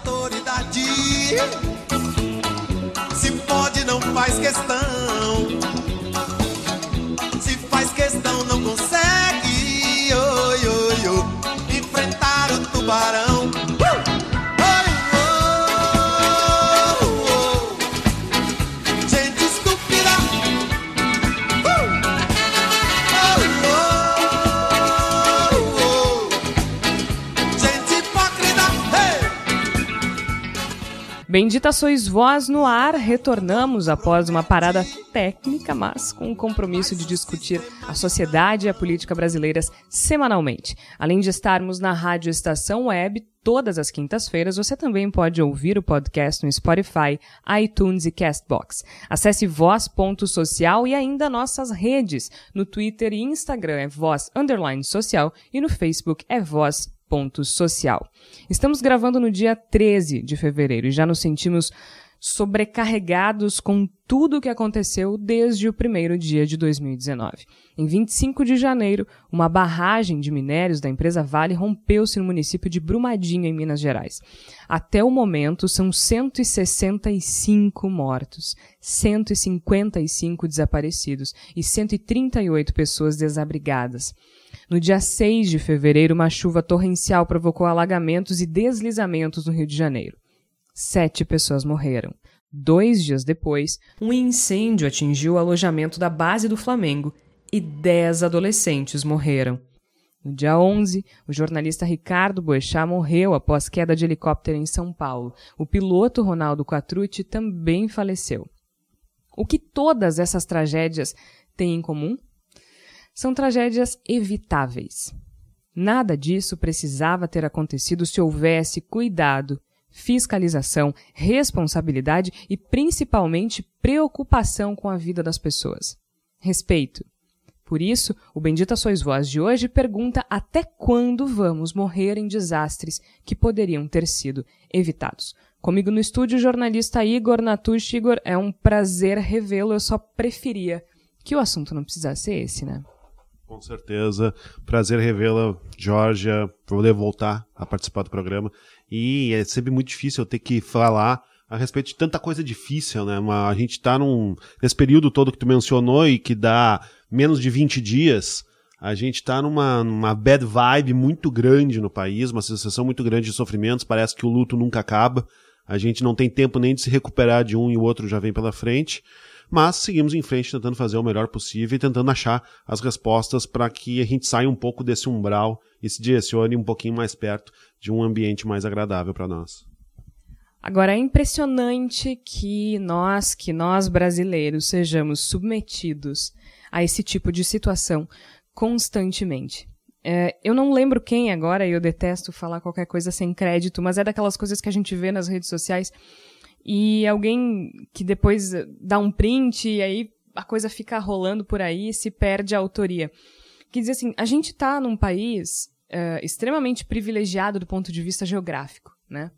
autoridade. Se pode, não faz questão. Bendita sois vós no ar, retornamos após uma parada técnica, mas com o compromisso de discutir a sociedade e a política brasileiras semanalmente. Além de estarmos na Rádio Estação Web todas as quintas-feiras, você também pode ouvir o podcast no Spotify, iTunes e Castbox. Acesse voz.social e ainda nossas redes. No Twitter e Instagram é voz underline social e no Facebook é voz ponto social. Estamos gravando no dia 13 de fevereiro e já nos sentimos sobrecarregados com tudo o que aconteceu desde o primeiro dia de 2019. Em 25 de janeiro, uma barragem de minérios da empresa Vale rompeu-se no município de Brumadinho, em Minas Gerais. Até o momento, são 165 mortos, 155 desaparecidos e 138 pessoas desabrigadas. No dia 6 de fevereiro, uma chuva torrencial provocou alagamentos e deslizamentos no Rio de Janeiro. Sete pessoas morreram. Dois dias depois, um incêndio atingiu o alojamento da base do Flamengo e dez adolescentes morreram. No dia 11, o jornalista Ricardo Boechat morreu após queda de helicóptero em São Paulo. O piloto Ronaldo Quatrucci também faleceu. O que todas essas tragédias têm em comum? São tragédias evitáveis. Nada disso precisava ter acontecido se houvesse cuidado, fiscalização, responsabilidade e principalmente preocupação com a vida das pessoas. Respeito. Por isso, o Bendita Sois Vós de hoje pergunta até quando vamos morrer em desastres que poderiam ter sido evitados. Comigo no estúdio, o jornalista Igor Natush. Igor, é um prazer revê-lo. Eu só preferia que o assunto não precisasse ser esse, né? Com certeza. Prazer revê-la, Georgia, poder voltar a participar do programa. E é sempre muito difícil eu ter que falar a respeito de tanta coisa difícil, né? A gente tá num. Nesse período todo que tu mencionou e que dá menos de 20 dias, a gente tá numa, numa bad vibe muito grande no país, uma sensação muito grande de sofrimentos. Parece que o luto nunca acaba. A gente não tem tempo nem de se recuperar de um e o outro já vem pela frente mas seguimos em frente tentando fazer o melhor possível e tentando achar as respostas para que a gente saia um pouco desse umbral e se direcione um pouquinho mais perto de um ambiente mais agradável para nós. Agora é impressionante que nós, que nós brasileiros sejamos submetidos a esse tipo de situação constantemente. É, eu não lembro quem agora, e eu detesto falar qualquer coisa sem crédito, mas é daquelas coisas que a gente vê nas redes sociais e alguém que depois dá um print e aí a coisa fica rolando por aí e se perde a autoria. Que diz assim, a gente está num país uh, extremamente privilegiado do ponto de vista geográfico, né?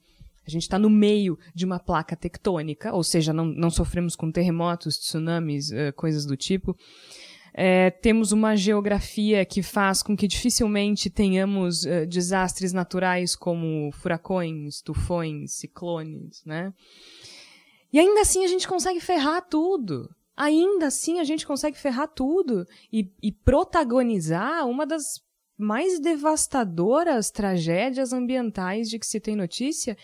A gente está no meio de uma placa tectônica, ou seja, não, não sofremos com terremotos, tsunamis, uh, coisas do tipo. É, temos uma geografia que faz com que dificilmente tenhamos uh, desastres naturais como furacões, tufões, ciclones, né? E ainda assim a gente consegue ferrar tudo. Ainda assim a gente consegue ferrar tudo e, e protagonizar uma das mais devastadoras tragédias ambientais de que se tem notícia.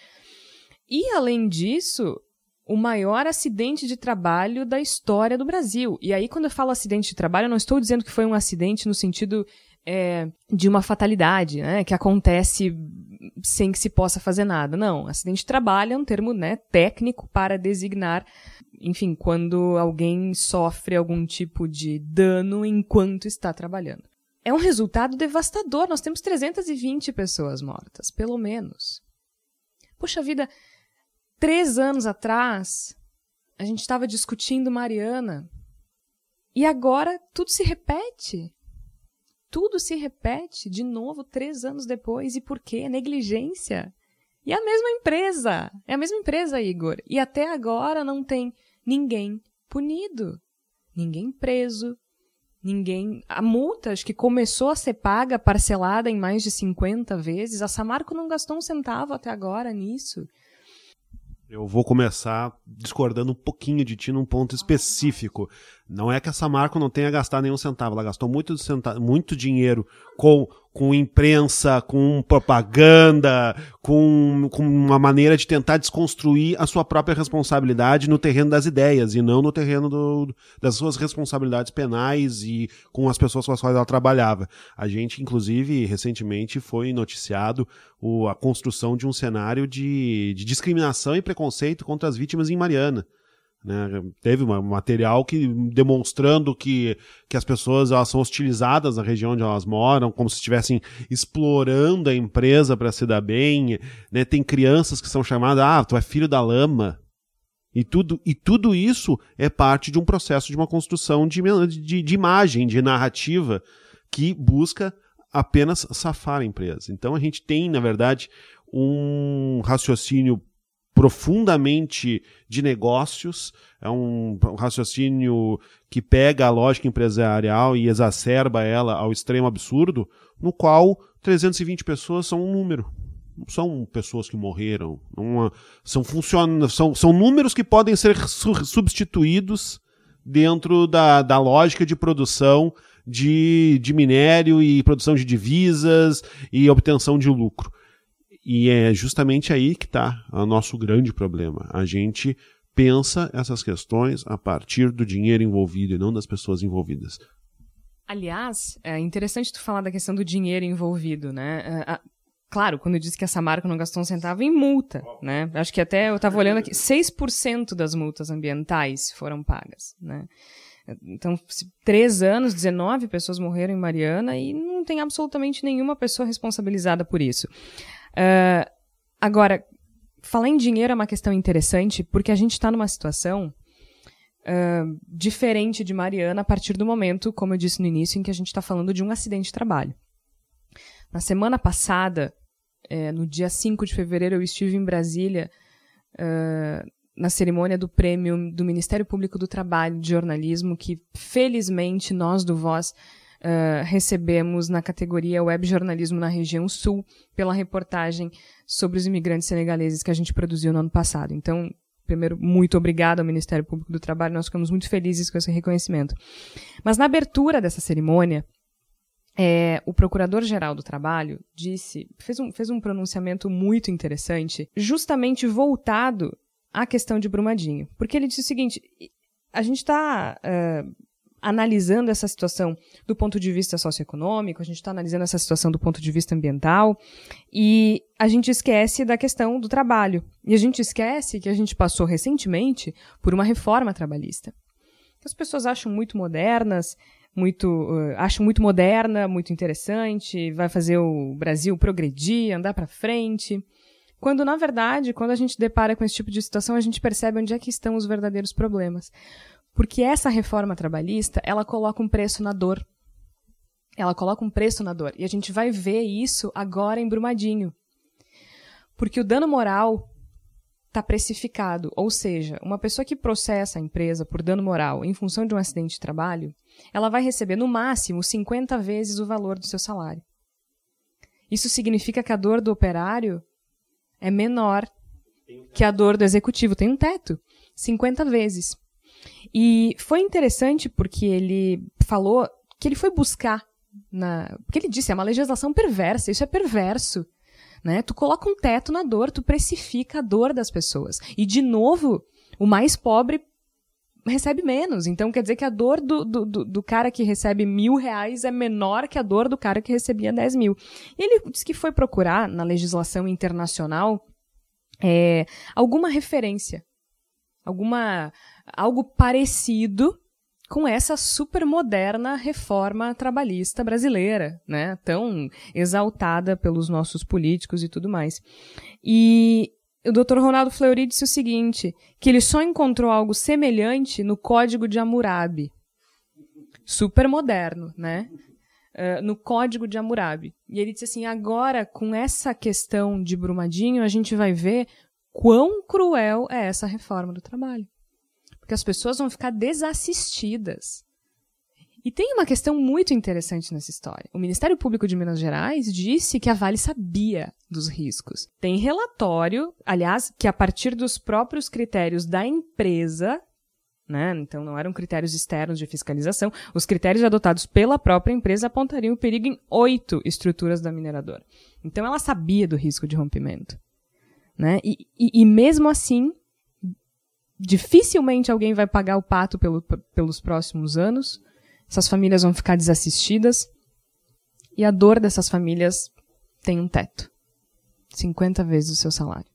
E, além disso, o maior acidente de trabalho da história do Brasil. E aí, quando eu falo acidente de trabalho, eu não estou dizendo que foi um acidente no sentido é, de uma fatalidade, né, que acontece sem que se possa fazer nada. Não, acidente de trabalho é um termo né, técnico para designar, enfim, quando alguém sofre algum tipo de dano enquanto está trabalhando. É um resultado devastador. Nós temos 320 pessoas mortas, pelo menos. Puxa vida, Três anos atrás, a gente estava discutindo Mariana. E agora tudo se repete. Tudo se repete de novo três anos depois. E por quê? Negligência. E é a mesma empresa. É a mesma empresa, Igor. E até agora não tem ninguém punido. Ninguém preso. Ninguém. A multa, acho que começou a ser paga, parcelada em mais de 50 vezes. A Samarco não gastou um centavo até agora nisso. Eu vou começar discordando um pouquinho de ti num ponto específico. Não é que a Samarco não tenha gastado nenhum centavo, ela gastou muito, muito dinheiro com, com imprensa, com propaganda, com, com uma maneira de tentar desconstruir a sua própria responsabilidade no terreno das ideias e não no terreno do, das suas responsabilidades penais e com as pessoas com as quais ela trabalhava. A gente, inclusive, recentemente foi noticiado o, a construção de um cenário de, de discriminação e preconceito contra as vítimas em Mariana. Né? Teve um material que demonstrando que, que as pessoas elas são hostilizadas na região onde elas moram, como se estivessem explorando a empresa para se dar bem. Né? Tem crianças que são chamadas, ah, tu é filho da lama. E tudo, e tudo isso é parte de um processo de uma construção de, de, de imagem, de narrativa, que busca apenas safar a empresa. Então a gente tem, na verdade, um raciocínio profundamente de negócios, é um, um, raciocínio que pega a lógica empresarial e exacerba ela ao extremo absurdo, no qual 320 pessoas são um número. Não são pessoas que morreram. São, funciona, são, são números que podem ser substituídos dentro da, da lógica de produção de, de minério e produção de divisas e obtenção de lucro. E é justamente aí que está o nosso grande problema. A gente pensa essas questões a partir do dinheiro envolvido e não das pessoas envolvidas. Aliás, é interessante tu falar da questão do dinheiro envolvido, né? É, claro, quando disse que essa marca não gastou um centavo em multa, né? Acho que até eu estava olhando aqui, 6% das multas ambientais foram pagas, né? Então, três anos, 19 pessoas morreram em Mariana e não tem absolutamente nenhuma pessoa responsabilizada por isso. Uh, agora, falar em dinheiro é uma questão interessante porque a gente está numa situação uh, diferente de Mariana a partir do momento, como eu disse no início, em que a gente está falando de um acidente de trabalho. Na semana passada, é, no dia 5 de fevereiro, eu estive em Brasília uh, na cerimônia do prêmio do Ministério Público do Trabalho de Jornalismo, que felizmente nós do Voz uh, recebemos na categoria Web Jornalismo na Região Sul, pela reportagem sobre os imigrantes senegaleses que a gente produziu no ano passado. Então, primeiro, muito obrigado ao Ministério Público do Trabalho, nós ficamos muito felizes com esse reconhecimento. Mas na abertura dessa cerimônia, é, o Procurador-Geral do Trabalho disse, fez um, fez um pronunciamento muito interessante, justamente voltado à questão de Brumadinho. Porque ele disse o seguinte: a gente está uh, analisando essa situação do ponto de vista socioeconômico, a gente está analisando essa situação do ponto de vista ambiental, e a gente esquece da questão do trabalho. E a gente esquece que a gente passou recentemente por uma reforma trabalhista. As pessoas acham muito modernas, muito uh, muito moderna, muito interessante, vai fazer o Brasil progredir, andar para frente. Quando, na verdade, quando a gente depara com esse tipo de situação, a gente percebe onde é que estão os verdadeiros problemas. Porque essa reforma trabalhista, ela coloca um preço na dor. Ela coloca um preço na dor. E a gente vai ver isso agora em Brumadinho. Porque o dano moral está precificado. Ou seja, uma pessoa que processa a empresa por dano moral em função de um acidente de trabalho, ela vai receber no máximo 50 vezes o valor do seu salário. Isso significa que a dor do operário é menor que a dor do executivo. Tem um teto. 50 vezes. E foi interessante porque ele falou que ele foi buscar na, porque ele disse é uma legislação perversa, isso é perverso, né? Tu coloca um teto na dor, tu precifica a dor das pessoas. E de novo, o mais pobre recebe menos. Então quer dizer que a dor do, do, do, cara que recebe mil reais é menor que a dor do cara que recebia dez mil. E ele disse que foi procurar na legislação internacional é, alguma referência, alguma algo parecido com essa super moderna reforma trabalhista brasileira, né? Tão exaltada pelos nossos políticos e tudo mais. E o Dr. Ronaldo Fleury disse o seguinte, que ele só encontrou algo semelhante no Código de Hammurabi. Super moderno, né? Uh, no Código de Hammurabi. E ele disse assim: agora, com essa questão de Brumadinho, a gente vai ver quão cruel é essa reforma do trabalho. Porque as pessoas vão ficar desassistidas. E tem uma questão muito interessante nessa história. O Ministério Público de Minas Gerais disse que a Vale sabia dos riscos. Tem relatório, aliás, que a partir dos próprios critérios da empresa, né? Então não eram critérios externos de fiscalização. Os critérios adotados pela própria empresa apontariam o perigo em oito estruturas da mineradora. Então ela sabia do risco de rompimento. Né? E, e, e mesmo assim, dificilmente alguém vai pagar o pato pelo, pelos próximos anos. Essas famílias vão ficar desassistidas. E a dor dessas famílias tem um teto 50 vezes o seu salário.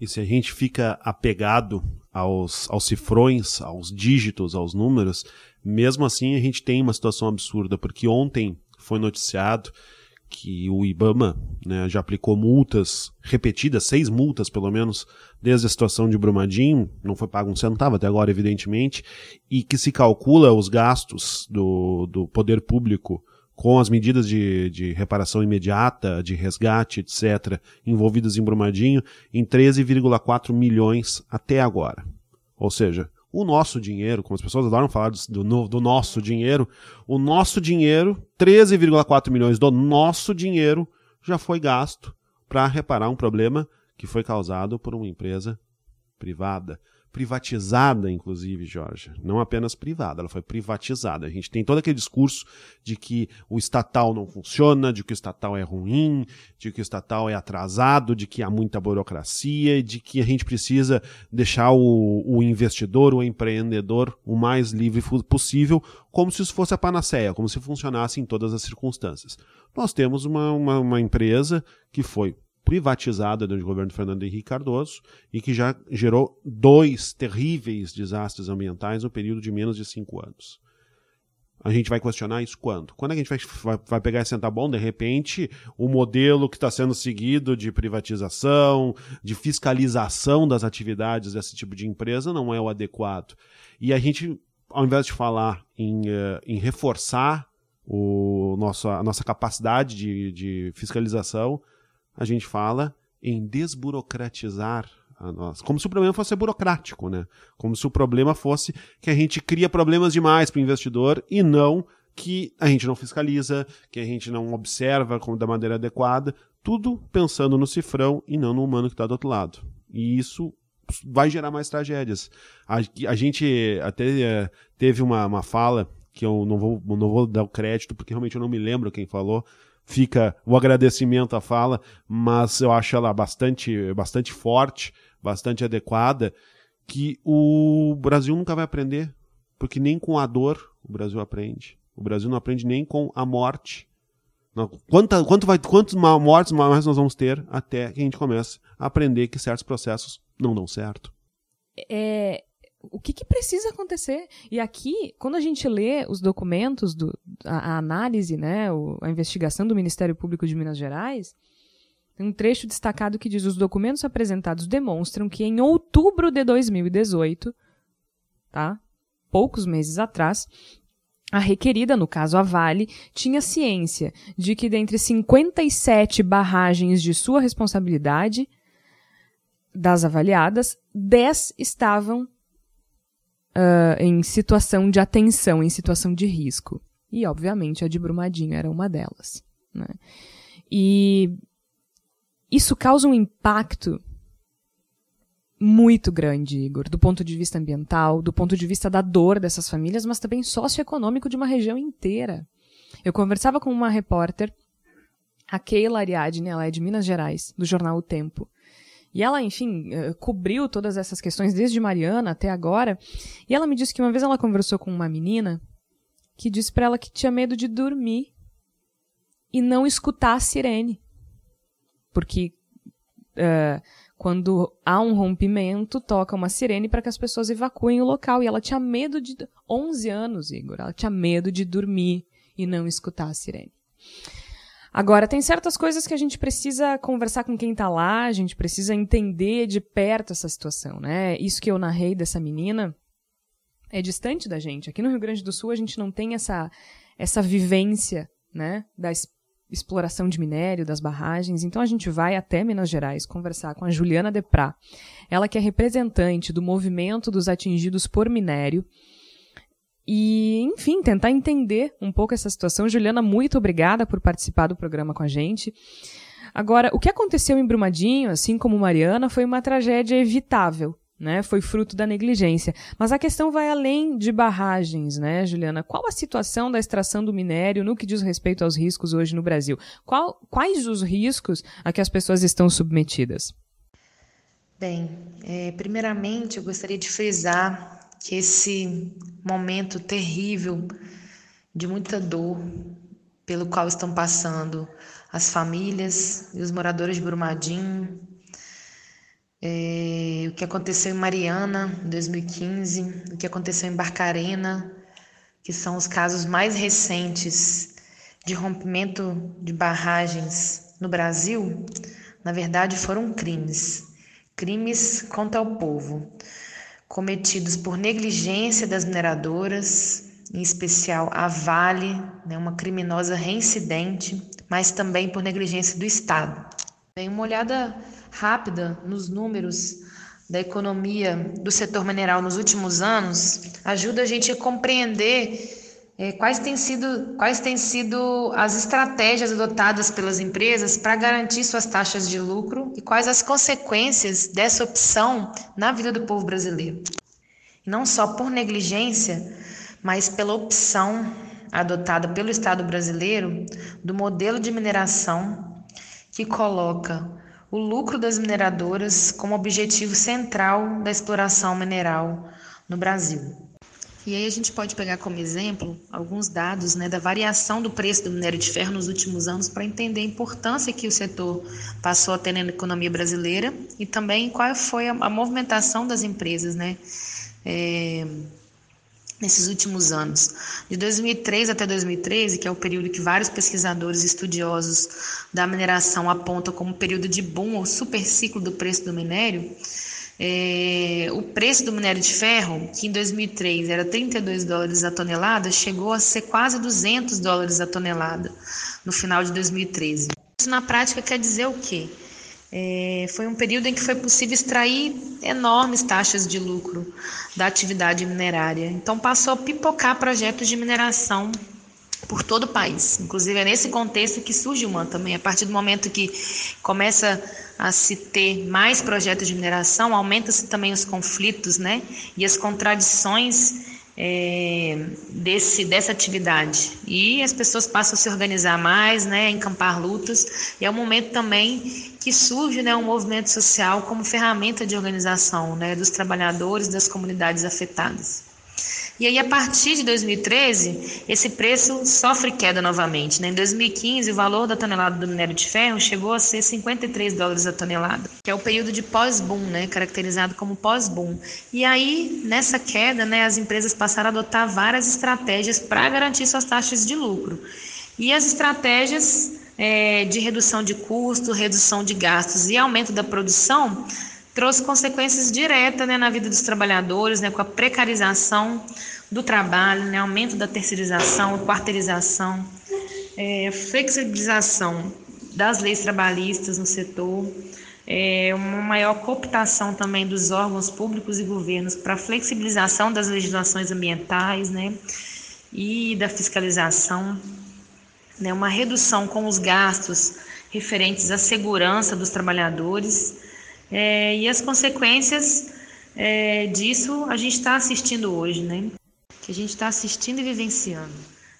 E se a gente fica apegado aos, aos cifrões, aos dígitos, aos números, mesmo assim a gente tem uma situação absurda, porque ontem foi noticiado que o IBAMA né, já aplicou multas repetidas, seis multas pelo menos, desde a situação de Brumadinho, não foi pago um centavo até agora, evidentemente, e que se calcula os gastos do, do poder público com as medidas de, de reparação imediata, de resgate, etc., envolvidas em Brumadinho, em 13,4 milhões até agora. Ou seja, o nosso dinheiro, como as pessoas adoram falar do, do, do nosso dinheiro, o nosso dinheiro, 13,4 milhões do nosso dinheiro, já foi gasto para reparar um problema que foi causado por uma empresa privada privatizada, inclusive, Jorge. Não apenas privada, ela foi privatizada. A gente tem todo aquele discurso de que o estatal não funciona, de que o estatal é ruim, de que o estatal é atrasado, de que há muita burocracia, de que a gente precisa deixar o, o investidor, o empreendedor, o mais livre possível, como se isso fosse a panaceia, como se funcionasse em todas as circunstâncias. Nós temos uma, uma, uma empresa que foi privatizada do governo Fernando Henrique Cardoso e que já gerou dois terríveis desastres ambientais no período de menos de cinco anos. A gente vai questionar isso quando? Quando a gente vai, vai pegar e sentar bom, de repente, o modelo que está sendo seguido de privatização, de fiscalização das atividades desse tipo de empresa não é o adequado. E a gente, ao invés de falar em, uh, em reforçar o nosso, a nossa capacidade de, de fiscalização, a gente fala em desburocratizar a nossa. Como se o problema fosse burocrático, né? Como se o problema fosse que a gente cria problemas demais para o investidor e não que a gente não fiscaliza, que a gente não observa como da maneira adequada, tudo pensando no cifrão e não no humano que está do outro lado. E isso vai gerar mais tragédias. A, a gente até é, teve uma, uma fala que eu não vou, não vou dar o crédito, porque realmente eu não me lembro quem falou, fica o agradecimento à fala, mas eu acho ela bastante, bastante forte, bastante adequada, que o Brasil nunca vai aprender, porque nem com a dor o Brasil aprende. O Brasil não aprende nem com a morte. Quanto, quanto vai, quantas mortes mais nós vamos ter até que a gente comece a aprender que certos processos não dão certo? É, o que, que, precisa acontecer? E aqui, quando a gente lê os documentos, do, a, a análise, né, o, a investigação do Ministério Público de Minas Gerais, tem um trecho destacado que diz: os documentos apresentados demonstram que em outubro de 2018, tá? Poucos meses atrás, a requerida, no caso a Vale, tinha ciência de que dentre 57 barragens de sua responsabilidade, das avaliadas, 10 estavam uh, em situação de atenção, em situação de risco. E, obviamente, a de Brumadinho era uma delas. Né? E isso causa um impacto muito grande, Igor, do ponto de vista ambiental, do ponto de vista da dor dessas famílias, mas também socioeconômico de uma região inteira. Eu conversava com uma repórter, a Keila Ariadne, ela é de Minas Gerais, do jornal O Tempo. E ela, enfim, eh, cobriu todas essas questões desde Mariana até agora. E ela me disse que uma vez ela conversou com uma menina que disse para ela que tinha medo de dormir e não escutar a sirene. Porque uh, quando há um rompimento, toca uma sirene para que as pessoas evacuem o local. E ela tinha medo de. 11 anos, Igor. Ela tinha medo de dormir e não escutar a sirene. Agora, tem certas coisas que a gente precisa conversar com quem está lá, a gente precisa entender de perto essa situação, né? Isso que eu narrei dessa menina é distante da gente. Aqui no Rio Grande do Sul a gente não tem essa, essa vivência, né, da exploração de minério, das barragens. Então a gente vai até Minas Gerais conversar com a Juliana Deprá. Ela que é representante do movimento dos atingidos por minério e, enfim, tentar entender um pouco essa situação. Juliana, muito obrigada por participar do programa com a gente. Agora, o que aconteceu em Brumadinho, assim como Mariana, foi uma tragédia evitável. Né, foi fruto da negligência. Mas a questão vai além de barragens, né, Juliana? Qual a situação da extração do minério no que diz respeito aos riscos hoje no Brasil? Qual, quais os riscos a que as pessoas estão submetidas? Bem, é, primeiramente eu gostaria de frisar que esse momento terrível de muita dor pelo qual estão passando as famílias e os moradores de Brumadinho, é, o que aconteceu em Mariana em 2015, o que aconteceu em Barcarena, que são os casos mais recentes de rompimento de barragens no Brasil, na verdade foram crimes. Crimes contra o povo, cometidos por negligência das mineradoras, em especial a Vale, né, uma criminosa reincidente, mas também por negligência do Estado. Tem uma olhada rápida nos números da economia do setor mineral nos últimos anos ajuda a gente a compreender quais, têm sido, quais têm sido as estratégias adotadas pelas empresas para garantir suas taxas de lucro e quais as consequências dessa opção na vida do povo brasileiro. Não só por negligência, mas pela opção adotada pelo Estado brasileiro do modelo de mineração que coloca o lucro das mineradoras como objetivo central da exploração mineral no Brasil. E aí a gente pode pegar como exemplo alguns dados né, da variação do preço do minério de ferro nos últimos anos para entender a importância que o setor passou a ter na economia brasileira e também qual foi a, a movimentação das empresas né, é, nesses últimos anos. De 2003 até 2013, que é o período que vários pesquisadores estudiosos da mineração apontam como período de boom ou super ciclo do preço do minério, é, o preço do minério de ferro, que em 2003 era 32 dólares a tonelada, chegou a ser quase 200 dólares a tonelada no final de 2013. Isso na prática quer dizer o quê? É, foi um período em que foi possível extrair enormes taxas de lucro da atividade minerária. Então passou a pipocar projetos de mineração por todo o país. Inclusive é nesse contexto que surge o MAN também. A partir do momento que começa a se ter mais projetos de mineração, aumenta-se também os conflitos, né? E as contradições é, desse, dessa atividade. E as pessoas passam a se organizar mais, né? A encampar lutas. E é um momento também que surge né, um movimento social como ferramenta de organização né, dos trabalhadores das comunidades afetadas. E aí, a partir de 2013, esse preço sofre queda novamente. Né? Em 2015, o valor da tonelada do minério de ferro chegou a ser 53 dólares a tonelada, que é o período de pós-boom, né? caracterizado como pós-boom. E aí, nessa queda, né, as empresas passaram a adotar várias estratégias para garantir suas taxas de lucro. E as estratégias é, de redução de custo, redução de gastos e aumento da produção trouxe consequências diretas né, na vida dos trabalhadores, né, com a precarização do trabalho, né, aumento da terceirização, quarteirização, é, flexibilização das leis trabalhistas no setor, é, uma maior cooptação também dos órgãos públicos e governos para flexibilização das legislações ambientais né, e da fiscalização, né, uma redução com os gastos referentes à segurança dos trabalhadores é, e as consequências é, disso a gente está assistindo hoje, né? Que a gente está assistindo e vivenciando.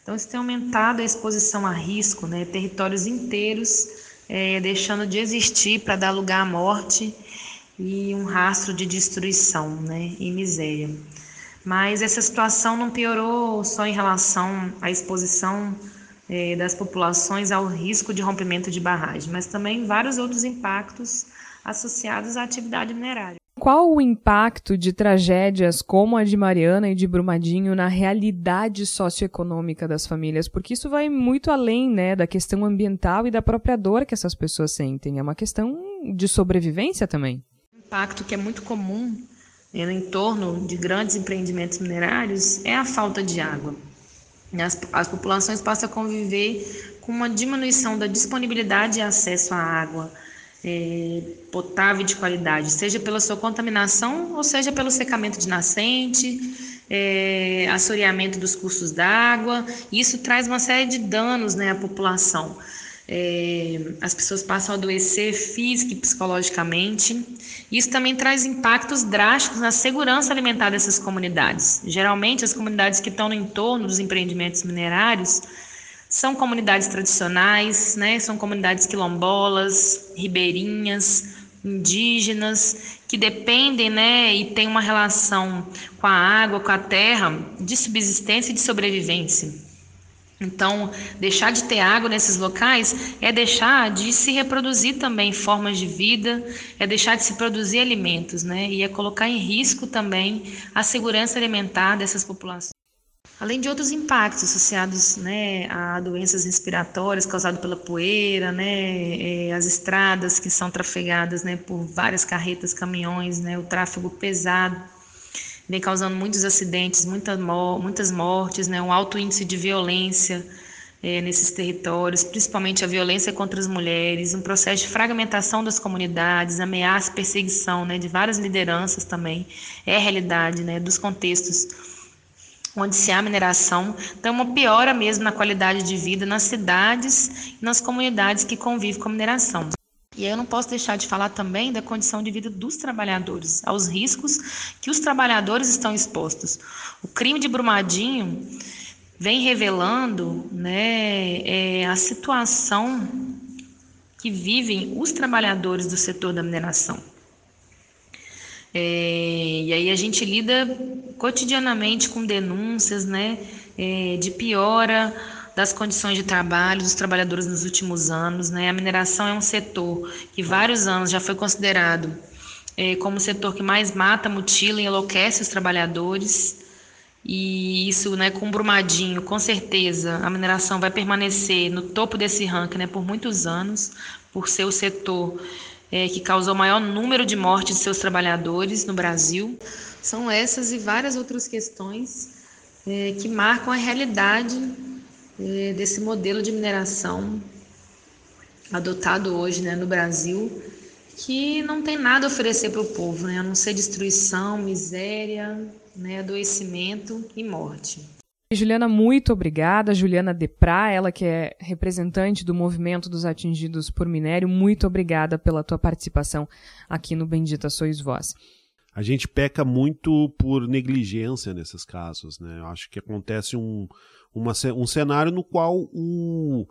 Então, isso tem aumentado a exposição a risco, né? Territórios inteiros é, deixando de existir para dar lugar à morte e um rastro de destruição, né? E miséria. Mas essa situação não piorou só em relação à exposição é, das populações ao risco de rompimento de barragem, mas também vários outros impactos associados à atividade minerária. Qual o impacto de tragédias como a de Mariana e de Brumadinho na realidade socioeconômica das famílias? Porque isso vai muito além né, da questão ambiental e da própria dor que essas pessoas sentem. É uma questão de sobrevivência também. O impacto que é muito comum né, no entorno de grandes empreendimentos minerários é a falta de água. As, as populações passam a conviver com uma diminuição da disponibilidade e acesso à água é, potável de qualidade, seja pela sua contaminação ou seja pelo secamento de nascente, é, assoreamento dos cursos d'água. Isso traz uma série de danos né, à população. É, as pessoas passam a adoecer física e psicologicamente. Isso também traz impactos drásticos na segurança alimentar dessas comunidades. Geralmente, as comunidades que estão no entorno dos empreendimentos minerários são comunidades tradicionais, né? são comunidades quilombolas, ribeirinhas, indígenas, que dependem né, e têm uma relação com a água, com a terra, de subsistência e de sobrevivência. Então, deixar de ter água nesses locais é deixar de se reproduzir também formas de vida, é deixar de se produzir alimentos, né? E é colocar em risco também a segurança alimentar dessas populações. Além de outros impactos associados né, a doenças respiratórias causadas pela poeira, né, é, as estradas que são trafegadas né, por várias carretas, caminhões, né, o tráfego pesado vem causando muitos acidentes, muita, muitas mortes, né, um alto índice de violência é, nesses territórios, principalmente a violência contra as mulheres, um processo de fragmentação das comunidades, ameaça perseguição né, de várias lideranças também, é a realidade né, dos contextos onde se há mineração, então uma piora mesmo na qualidade de vida nas cidades e nas comunidades que convivem com a mineração. E eu não posso deixar de falar também da condição de vida dos trabalhadores, aos riscos que os trabalhadores estão expostos. O crime de Brumadinho vem revelando né, é, a situação que vivem os trabalhadores do setor da mineração. É, e aí a gente lida cotidianamente com denúncias né, é, de piora das condições de trabalho dos trabalhadores nos últimos anos. Né? A mineração é um setor que vários anos já foi considerado é, como o setor que mais mata, mutila e enlouquece os trabalhadores. E isso, né, com Brumadinho, com certeza a mineração vai permanecer no topo desse ranking né, por muitos anos, por ser o setor é, que causou o maior número de mortes de seus trabalhadores no Brasil. São essas e várias outras questões é, que marcam a realidade é, desse modelo de mineração adotado hoje né, no Brasil, que não tem nada a oferecer para o povo, né, a não ser destruição, miséria, né, adoecimento e morte. Juliana, muito obrigada. Juliana Deprá, ela que é representante do movimento dos atingidos por minério, muito obrigada pela tua participação aqui no Bendita Sois Vós. A gente peca muito por negligência nesses casos, né? Eu acho que acontece um, uma, um cenário no qual o.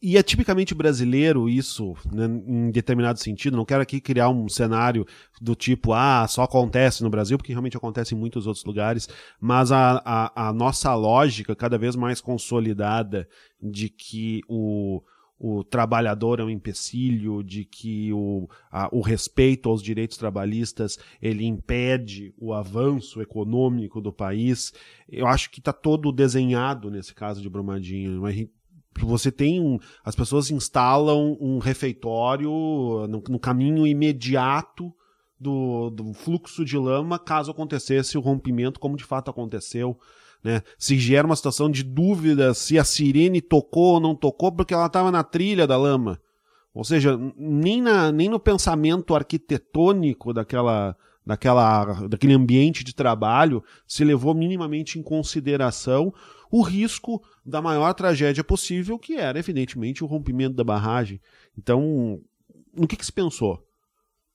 E é tipicamente brasileiro isso, né, em determinado sentido. Não quero aqui criar um cenário do tipo, ah, só acontece no Brasil, porque realmente acontece em muitos outros lugares, mas a, a, a nossa lógica cada vez mais consolidada de que o, o trabalhador é um empecilho, de que o, a, o respeito aos direitos trabalhistas ele impede o avanço econômico do país. Eu acho que está todo desenhado nesse caso de Brumadinho. Você tem um, as pessoas instalam um refeitório no, no caminho imediato do, do fluxo de lama caso acontecesse o rompimento, como de fato aconteceu. Né? Se gera uma situação de dúvida se a sirene tocou ou não tocou, porque ela estava na trilha da lama. Ou seja, nem, na, nem no pensamento arquitetônico daquela, daquela, daquele ambiente de trabalho se levou minimamente em consideração o risco da maior tragédia possível, que era, evidentemente, o rompimento da barragem. Então, no que, que se pensou?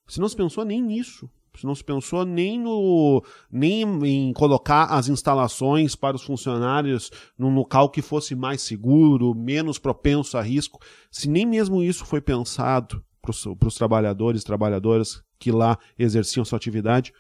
Se não se pensou nem nisso não se pensou nem no nem em colocar as instalações para os funcionários num local que fosse mais seguro, menos propenso a risco. Se nem mesmo isso foi pensado para os trabalhadores e trabalhadoras que lá exerciam sua atividade,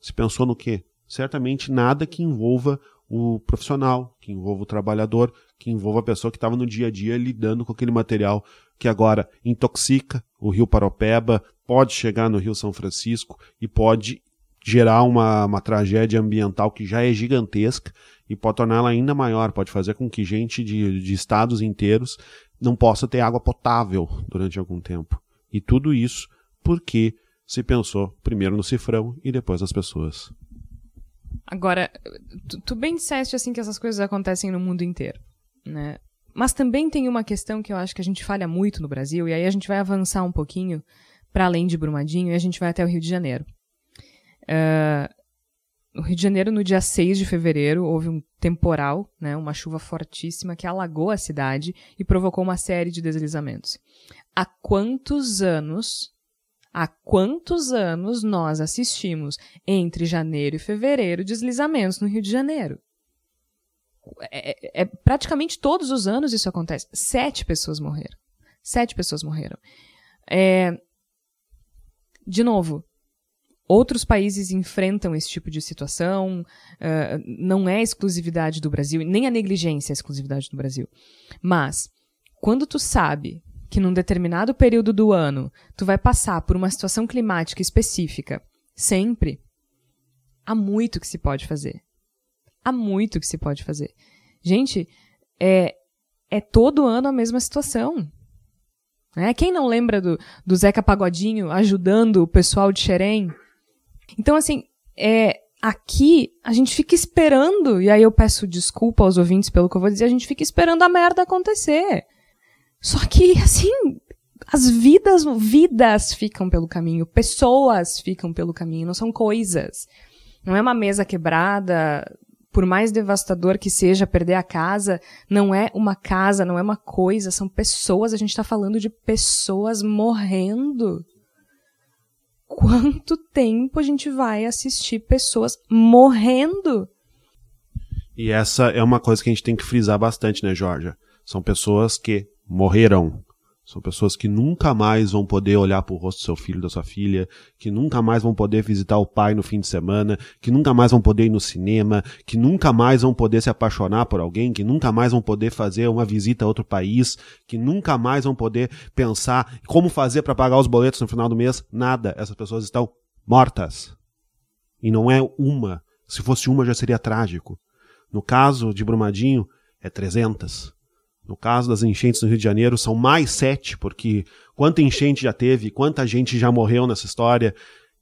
se pensou no quê? Certamente nada que envolva o profissional, que envolva o trabalhador, que envolva a pessoa que estava no dia a dia lidando com aquele material que agora intoxica o rio Paropeba, pode chegar no Rio São Francisco e pode gerar uma, uma tragédia ambiental que já é gigantesca e pode torná-la ainda maior, pode fazer com que gente de, de estados inteiros não possa ter água potável durante algum tempo. E tudo isso porque se pensou primeiro no cifrão e depois nas pessoas. Agora, tu, tu, bem disseste assim que essas coisas acontecem no mundo inteiro, né? Mas também tem uma questão que eu acho que a gente falha muito no Brasil, e aí a gente vai avançar um pouquinho, para além de Brumadinho e a gente vai até o Rio de Janeiro. Uh, no Rio de Janeiro, no dia 6 de fevereiro, houve um temporal, né, uma chuva fortíssima que alagou a cidade e provocou uma série de deslizamentos. Há quantos anos, há quantos anos nós assistimos entre janeiro e fevereiro deslizamentos no Rio de Janeiro? É, é, é, praticamente todos os anos isso acontece. Sete pessoas morreram. Sete pessoas morreram. É, de novo, outros países enfrentam esse tipo de situação, uh, não é exclusividade do Brasil, nem a negligência é exclusividade do Brasil. Mas, quando tu sabe que num determinado período do ano tu vai passar por uma situação climática específica, sempre, há muito que se pode fazer. Há muito que se pode fazer. Gente, é, é todo ano a mesma situação. Né? Quem não lembra do, do Zeca Pagodinho ajudando o pessoal de Xerém? Então, assim, é, aqui a gente fica esperando, e aí eu peço desculpa aos ouvintes pelo que eu vou dizer, a gente fica esperando a merda acontecer. Só que, assim, as vidas, vidas ficam pelo caminho, pessoas ficam pelo caminho, não são coisas. Não é uma mesa quebrada, por mais devastador que seja perder a casa, não é uma casa, não é uma coisa, são pessoas, a gente está falando de pessoas morrendo quanto tempo a gente vai assistir pessoas morrendo? E essa é uma coisa que a gente tem que frisar bastante, né, Georgia? São pessoas que morreram. São pessoas que nunca mais vão poder olhar para o rosto do seu filho, da sua filha, que nunca mais vão poder visitar o pai no fim de semana, que nunca mais vão poder ir no cinema, que nunca mais vão poder se apaixonar por alguém, que nunca mais vão poder fazer uma visita a outro país, que nunca mais vão poder pensar como fazer para pagar os boletos no final do mês. Nada. Essas pessoas estão mortas. E não é uma. Se fosse uma já seria trágico. No caso de Brumadinho, é 300. No caso das enchentes no Rio de Janeiro, são mais sete, porque quanta enchente já teve, quanta gente já morreu nessa história.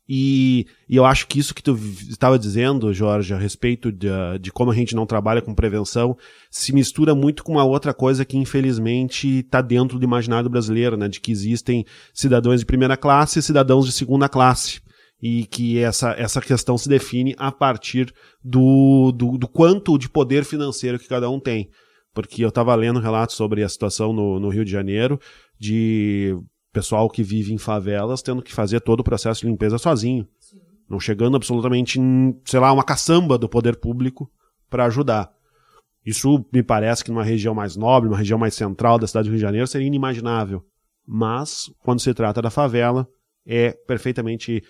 E, e eu acho que isso que tu estava dizendo, Jorge, a respeito de, de como a gente não trabalha com prevenção, se mistura muito com uma outra coisa que infelizmente está dentro do imaginário brasileiro, né? De que existem cidadãos de primeira classe e cidadãos de segunda classe e que essa, essa questão se define a partir do, do, do, quanto de poder financeiro que cada um tem porque eu estava lendo relatos sobre a situação no, no Rio de Janeiro, de pessoal que vive em favelas tendo que fazer todo o processo de limpeza sozinho. Sim. Não chegando absolutamente, em, sei lá, uma caçamba do poder público para ajudar. Isso me parece que numa região mais nobre, numa região mais central da cidade do Rio de Janeiro, seria inimaginável. Mas, quando se trata da favela, é perfeitamente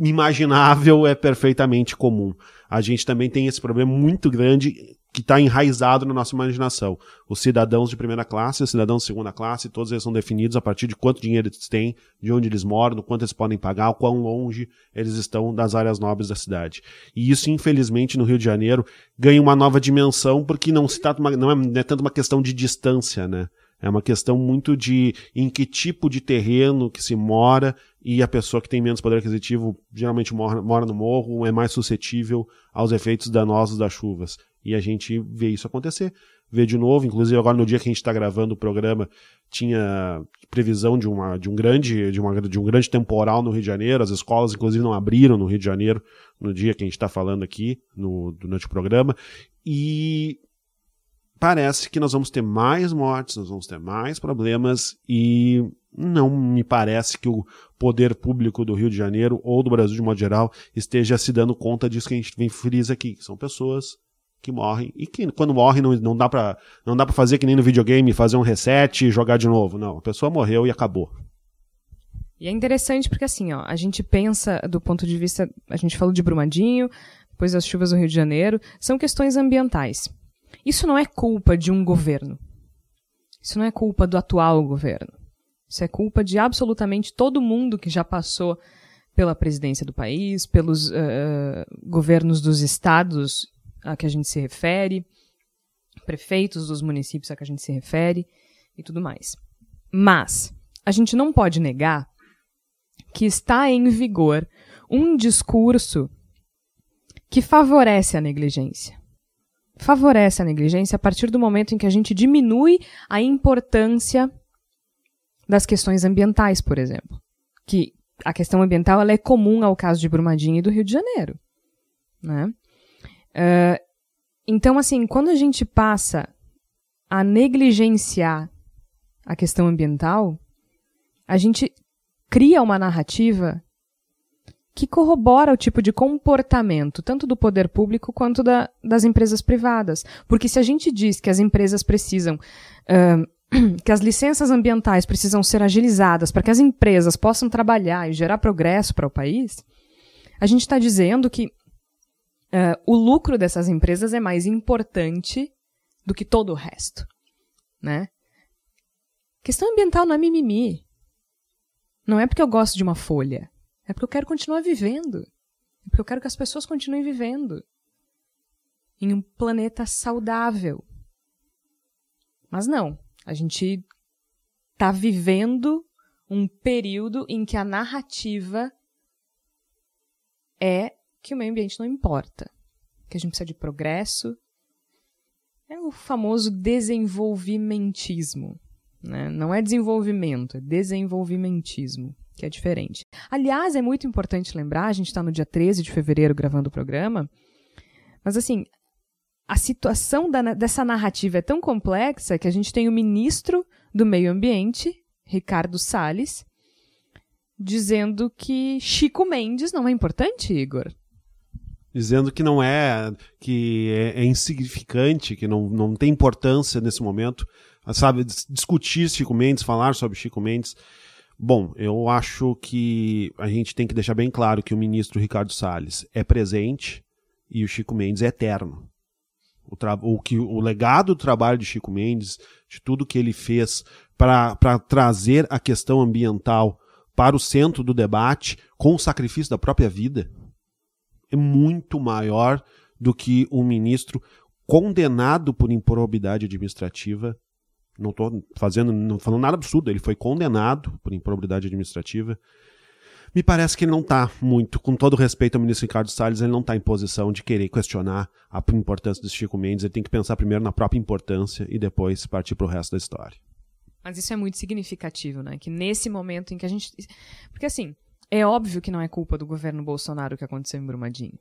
imaginável, é perfeitamente comum. A gente também tem esse problema muito grande que está enraizado na nossa imaginação. Os cidadãos de primeira classe, os cidadãos de segunda classe, todos eles são definidos a partir de quanto dinheiro eles têm, de onde eles moram, quanto eles podem pagar, quão longe eles estão das áreas nobres da cidade. E isso, infelizmente, no Rio de Janeiro ganha uma nova dimensão porque não se trata uma, não, é, não é tanto uma questão de distância, né? É uma questão muito de em que tipo de terreno que se mora e a pessoa que tem menos poder aquisitivo geralmente mora, mora no morro, é mais suscetível aos efeitos danosos das chuvas. E a gente vê isso acontecer. Vê de novo, inclusive agora no dia que a gente está gravando o programa, tinha previsão de, uma, de, um grande, de, uma, de um grande temporal no Rio de Janeiro. As escolas, inclusive, não abriram no Rio de Janeiro no dia que a gente está falando aqui, no, durante o programa. E parece que nós vamos ter mais mortes, nós vamos ter mais problemas e não me parece que o poder público do Rio de Janeiro ou do Brasil de modo geral esteja se dando conta disso que a gente vem frisa aqui, são pessoas que morrem e que quando morrem não, não dá para não dá para fazer que nem no videogame, fazer um reset e jogar de novo, não, a pessoa morreu e acabou. E é interessante porque assim, ó, a gente pensa do ponto de vista, a gente falou de Brumadinho, depois das chuvas no Rio de Janeiro, são questões ambientais. Isso não é culpa de um governo. Isso não é culpa do atual governo. Isso é culpa de absolutamente todo mundo que já passou pela presidência do país, pelos uh, governos dos estados a que a gente se refere, prefeitos dos municípios a que a gente se refere e tudo mais. Mas a gente não pode negar que está em vigor um discurso que favorece a negligência favorece a negligência a partir do momento em que a gente diminui a importância das questões ambientais, por exemplo. Que a questão ambiental ela é comum ao caso de Brumadinho e do Rio de Janeiro. né? Uh, então, assim, quando a gente passa a negligenciar a questão ambiental, a gente cria uma narrativa que corrobora o tipo de comportamento, tanto do poder público quanto da, das empresas privadas. Porque se a gente diz que as empresas precisam. Uh, que as licenças ambientais precisam ser agilizadas para que as empresas possam trabalhar e gerar progresso para o país, a gente está dizendo que uh, o lucro dessas empresas é mais importante do que todo o resto. Né? Questão ambiental não é mimimi. Não é porque eu gosto de uma folha. É porque eu quero continuar vivendo. É porque eu quero que as pessoas continuem vivendo. Em um planeta saudável. Mas não. A gente está vivendo um período em que a narrativa é que o meio ambiente não importa. Que a gente precisa de progresso. É o famoso desenvolvimentismo. Né? Não é desenvolvimento, é desenvolvimentismo, que é diferente. Aliás, é muito importante lembrar, a gente está no dia 13 de fevereiro gravando o programa, mas assim, a situação da, dessa narrativa é tão complexa que a gente tem o ministro do Meio Ambiente, Ricardo Salles, dizendo que Chico Mendes não é importante, Igor. Dizendo que não é, que é, é insignificante, que não, não tem importância nesse momento sabe, discutir Chico Mendes, falar sobre Chico Mendes. Bom, eu acho que a gente tem que deixar bem claro que o ministro Ricardo Salles é presente e o Chico Mendes é eterno. O, o, que, o legado do trabalho de Chico Mendes, de tudo que ele fez para trazer a questão ambiental para o centro do debate, com o sacrifício da própria vida, é muito maior do que um ministro condenado por improbidade administrativa não estou fazendo, não falando nada absurdo, ele foi condenado por improbidade administrativa. Me parece que ele não está muito, com todo respeito ao ministro Ricardo Salles, ele não está em posição de querer questionar a importância do Chico Mendes. Ele tem que pensar primeiro na própria importância e depois partir para o resto da história. Mas isso é muito significativo, né? Que nesse momento em que a gente. Porque assim, é óbvio que não é culpa do governo Bolsonaro o que aconteceu em Brumadinho.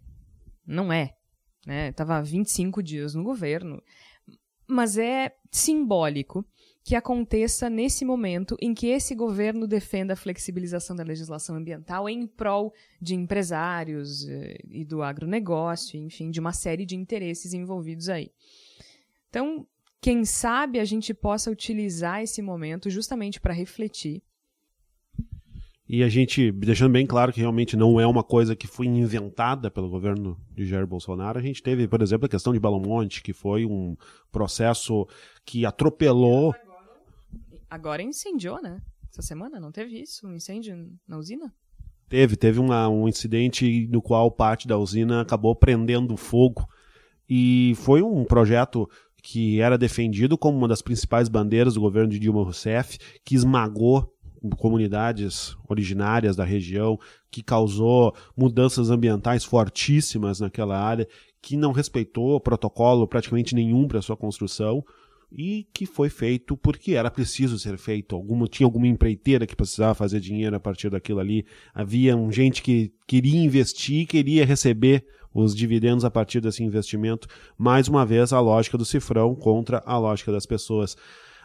Não é. Né? Tava 25 dias no governo mas é simbólico que aconteça nesse momento em que esse governo defenda a flexibilização da legislação ambiental em prol de empresários eh, e do agronegócio, enfim, de uma série de interesses envolvidos aí. Então, quem sabe a gente possa utilizar esse momento justamente para refletir e a gente, deixando bem claro que realmente não é uma coisa que foi inventada pelo governo de Jair Bolsonaro, a gente teve, por exemplo, a questão de Belo Monte, que foi um processo que atropelou. Agora incendiou, né? Essa semana não teve isso? Um incêndio na usina? Teve, teve uma, um incidente no qual parte da usina acabou prendendo fogo. E foi um projeto que era defendido como uma das principais bandeiras do governo de Dilma Rousseff, que esmagou comunidades originárias da região, que causou mudanças ambientais fortíssimas naquela área, que não respeitou protocolo praticamente nenhum para sua construção e que foi feito porque era preciso ser feito. Alguma, tinha alguma empreiteira que precisava fazer dinheiro a partir daquilo ali. Havia um gente que queria investir, queria receber os dividendos a partir desse investimento. Mais uma vez, a lógica do cifrão contra a lógica das pessoas.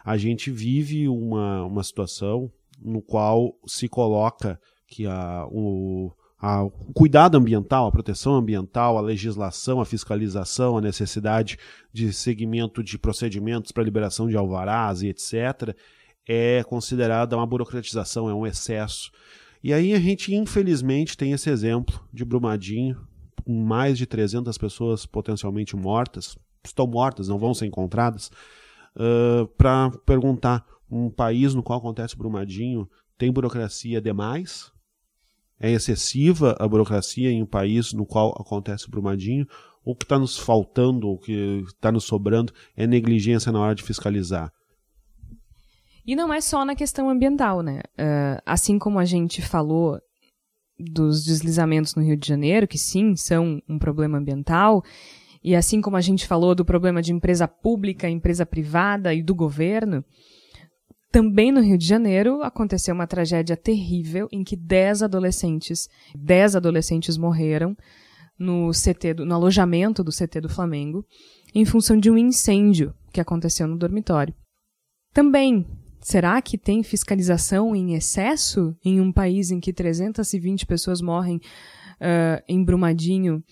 A gente vive uma, uma situação no qual se coloca que a, o, a, cuidado ambiental, a proteção ambiental, a legislação, a fiscalização, a necessidade de segmento de procedimentos para liberação de alvarás e etc., é considerada uma burocratização, é um excesso. E aí a gente, infelizmente, tem esse exemplo de Brumadinho, com mais de 300 pessoas potencialmente mortas, estão mortas, não vão ser encontradas, uh, para perguntar um país no qual acontece Brumadinho tem burocracia demais? É excessiva a burocracia em um país no qual acontece Brumadinho? Ou o que está nos faltando, o que está nos sobrando é negligência na hora de fiscalizar? E não é só na questão ambiental, né? Uh, assim como a gente falou dos deslizamentos no Rio de Janeiro, que sim, são um problema ambiental, e assim como a gente falou do problema de empresa pública, empresa privada e do governo, também no Rio de Janeiro aconteceu uma tragédia terrível em que 10 adolescentes, 10 adolescentes morreram no CT, do, no alojamento do CT do Flamengo, em função de um incêndio que aconteceu no dormitório. Também, será que tem fiscalização em excesso em um país em que 320 pessoas morrem uh, em Brumadinho,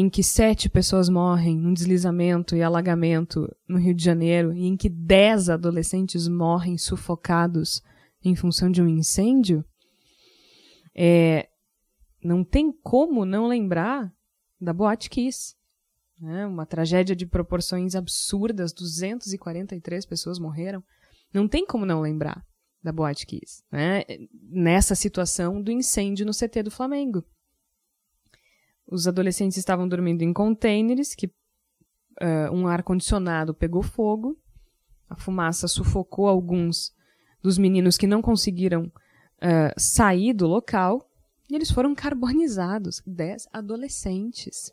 em que sete pessoas morrem num deslizamento e alagamento no Rio de Janeiro, e em que dez adolescentes morrem sufocados em função de um incêndio? É, não tem como não lembrar da Boate Kiss. Né? Uma tragédia de proporções absurdas, 243 pessoas morreram. Não tem como não lembrar da Boate Kiss, né? nessa situação do incêndio no CT do Flamengo. Os adolescentes estavam dormindo em containers que uh, um ar-condicionado pegou fogo, a fumaça sufocou alguns dos meninos que não conseguiram uh, sair do local e eles foram carbonizados. Dez adolescentes.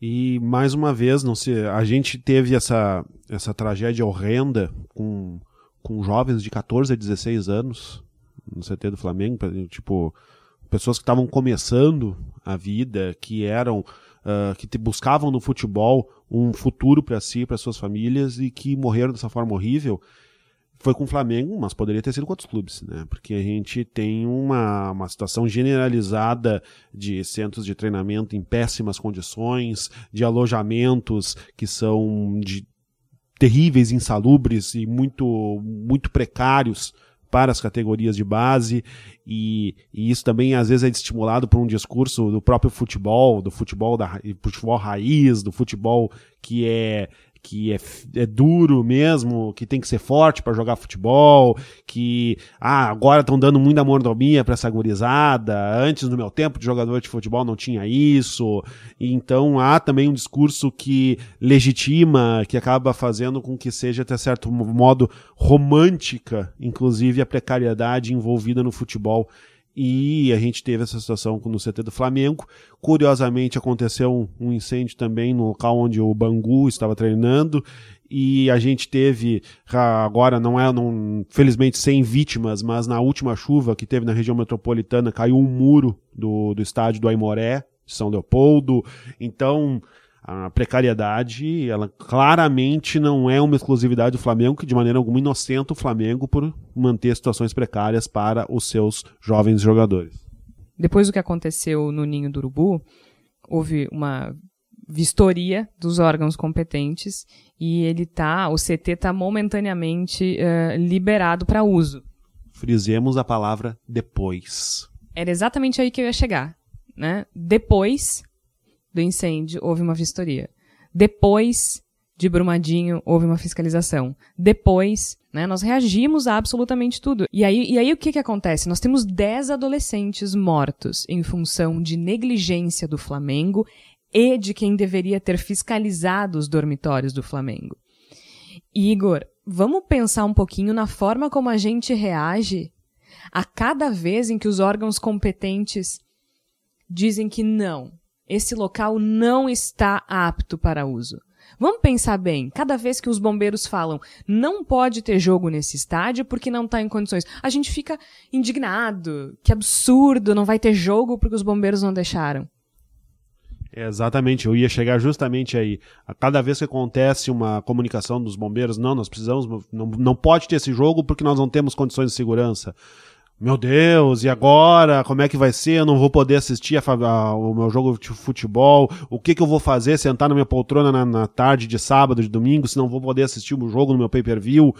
E mais uma vez, não se, a gente teve essa, essa tragédia horrenda com, com jovens de 14 a 16 anos no CT do Flamengo, tipo, pessoas que estavam começando a vida, que eram uh, que buscavam no futebol um futuro para si, para suas famílias e que morreram dessa forma horrível foi com o Flamengo, mas poderia ter sido com outros clubes, né? Porque a gente tem uma, uma situação generalizada de centros de treinamento em péssimas condições, de alojamentos que são de terríveis, insalubres e muito, muito precários para as categorias de base e, e, isso também às vezes é estimulado por um discurso do próprio futebol, do futebol da futebol raiz, do futebol que é que é, é duro mesmo, que tem que ser forte para jogar futebol, que ah, agora estão dando muita mordomia para essa gurizada, antes no meu tempo de jogador de futebol não tinha isso, então há também um discurso que legitima, que acaba fazendo com que seja até certo modo romântica, inclusive a precariedade envolvida no futebol e a gente teve essa situação no CT do Flamengo. Curiosamente, aconteceu um, incêndio também no local onde o Bangu estava treinando e a gente teve agora não é não, felizmente sem vítimas, mas na última chuva que teve na região metropolitana caiu um muro do, do estádio do Aimoré, de São Leopoldo. Então a precariedade, ela claramente não é uma exclusividade do Flamengo, que de maneira alguma inocenta o Flamengo por manter situações precárias para os seus jovens jogadores. Depois do que aconteceu no Ninho do Urubu, houve uma vistoria dos órgãos competentes e ele tá, o CT está momentaneamente uh, liberado para uso. Frisemos a palavra depois. Era exatamente aí que eu ia chegar, né? Depois do incêndio, houve uma vistoria. Depois de Brumadinho, houve uma fiscalização. Depois, né, nós reagimos a absolutamente tudo. E aí, e aí o que, que acontece? Nós temos 10 adolescentes mortos em função de negligência do Flamengo e de quem deveria ter fiscalizado os dormitórios do Flamengo. Igor, vamos pensar um pouquinho na forma como a gente reage a cada vez em que os órgãos competentes dizem que não, esse local não está apto para uso. Vamos pensar bem, cada vez que os bombeiros falam não pode ter jogo nesse estádio porque não está em condições, a gente fica indignado, que absurdo, não vai ter jogo porque os bombeiros não deixaram. É, exatamente, eu ia chegar justamente aí. A cada vez que acontece uma comunicação dos bombeiros, não, nós precisamos, não, não pode ter esse jogo porque nós não temos condições de segurança meu Deus, e agora? Como é que vai ser? Eu não vou poder assistir a, a, o meu jogo de futebol. O que, que eu vou fazer? Sentar na minha poltrona na, na tarde de sábado, de domingo, se não vou poder assistir o jogo no meu pay-per-view.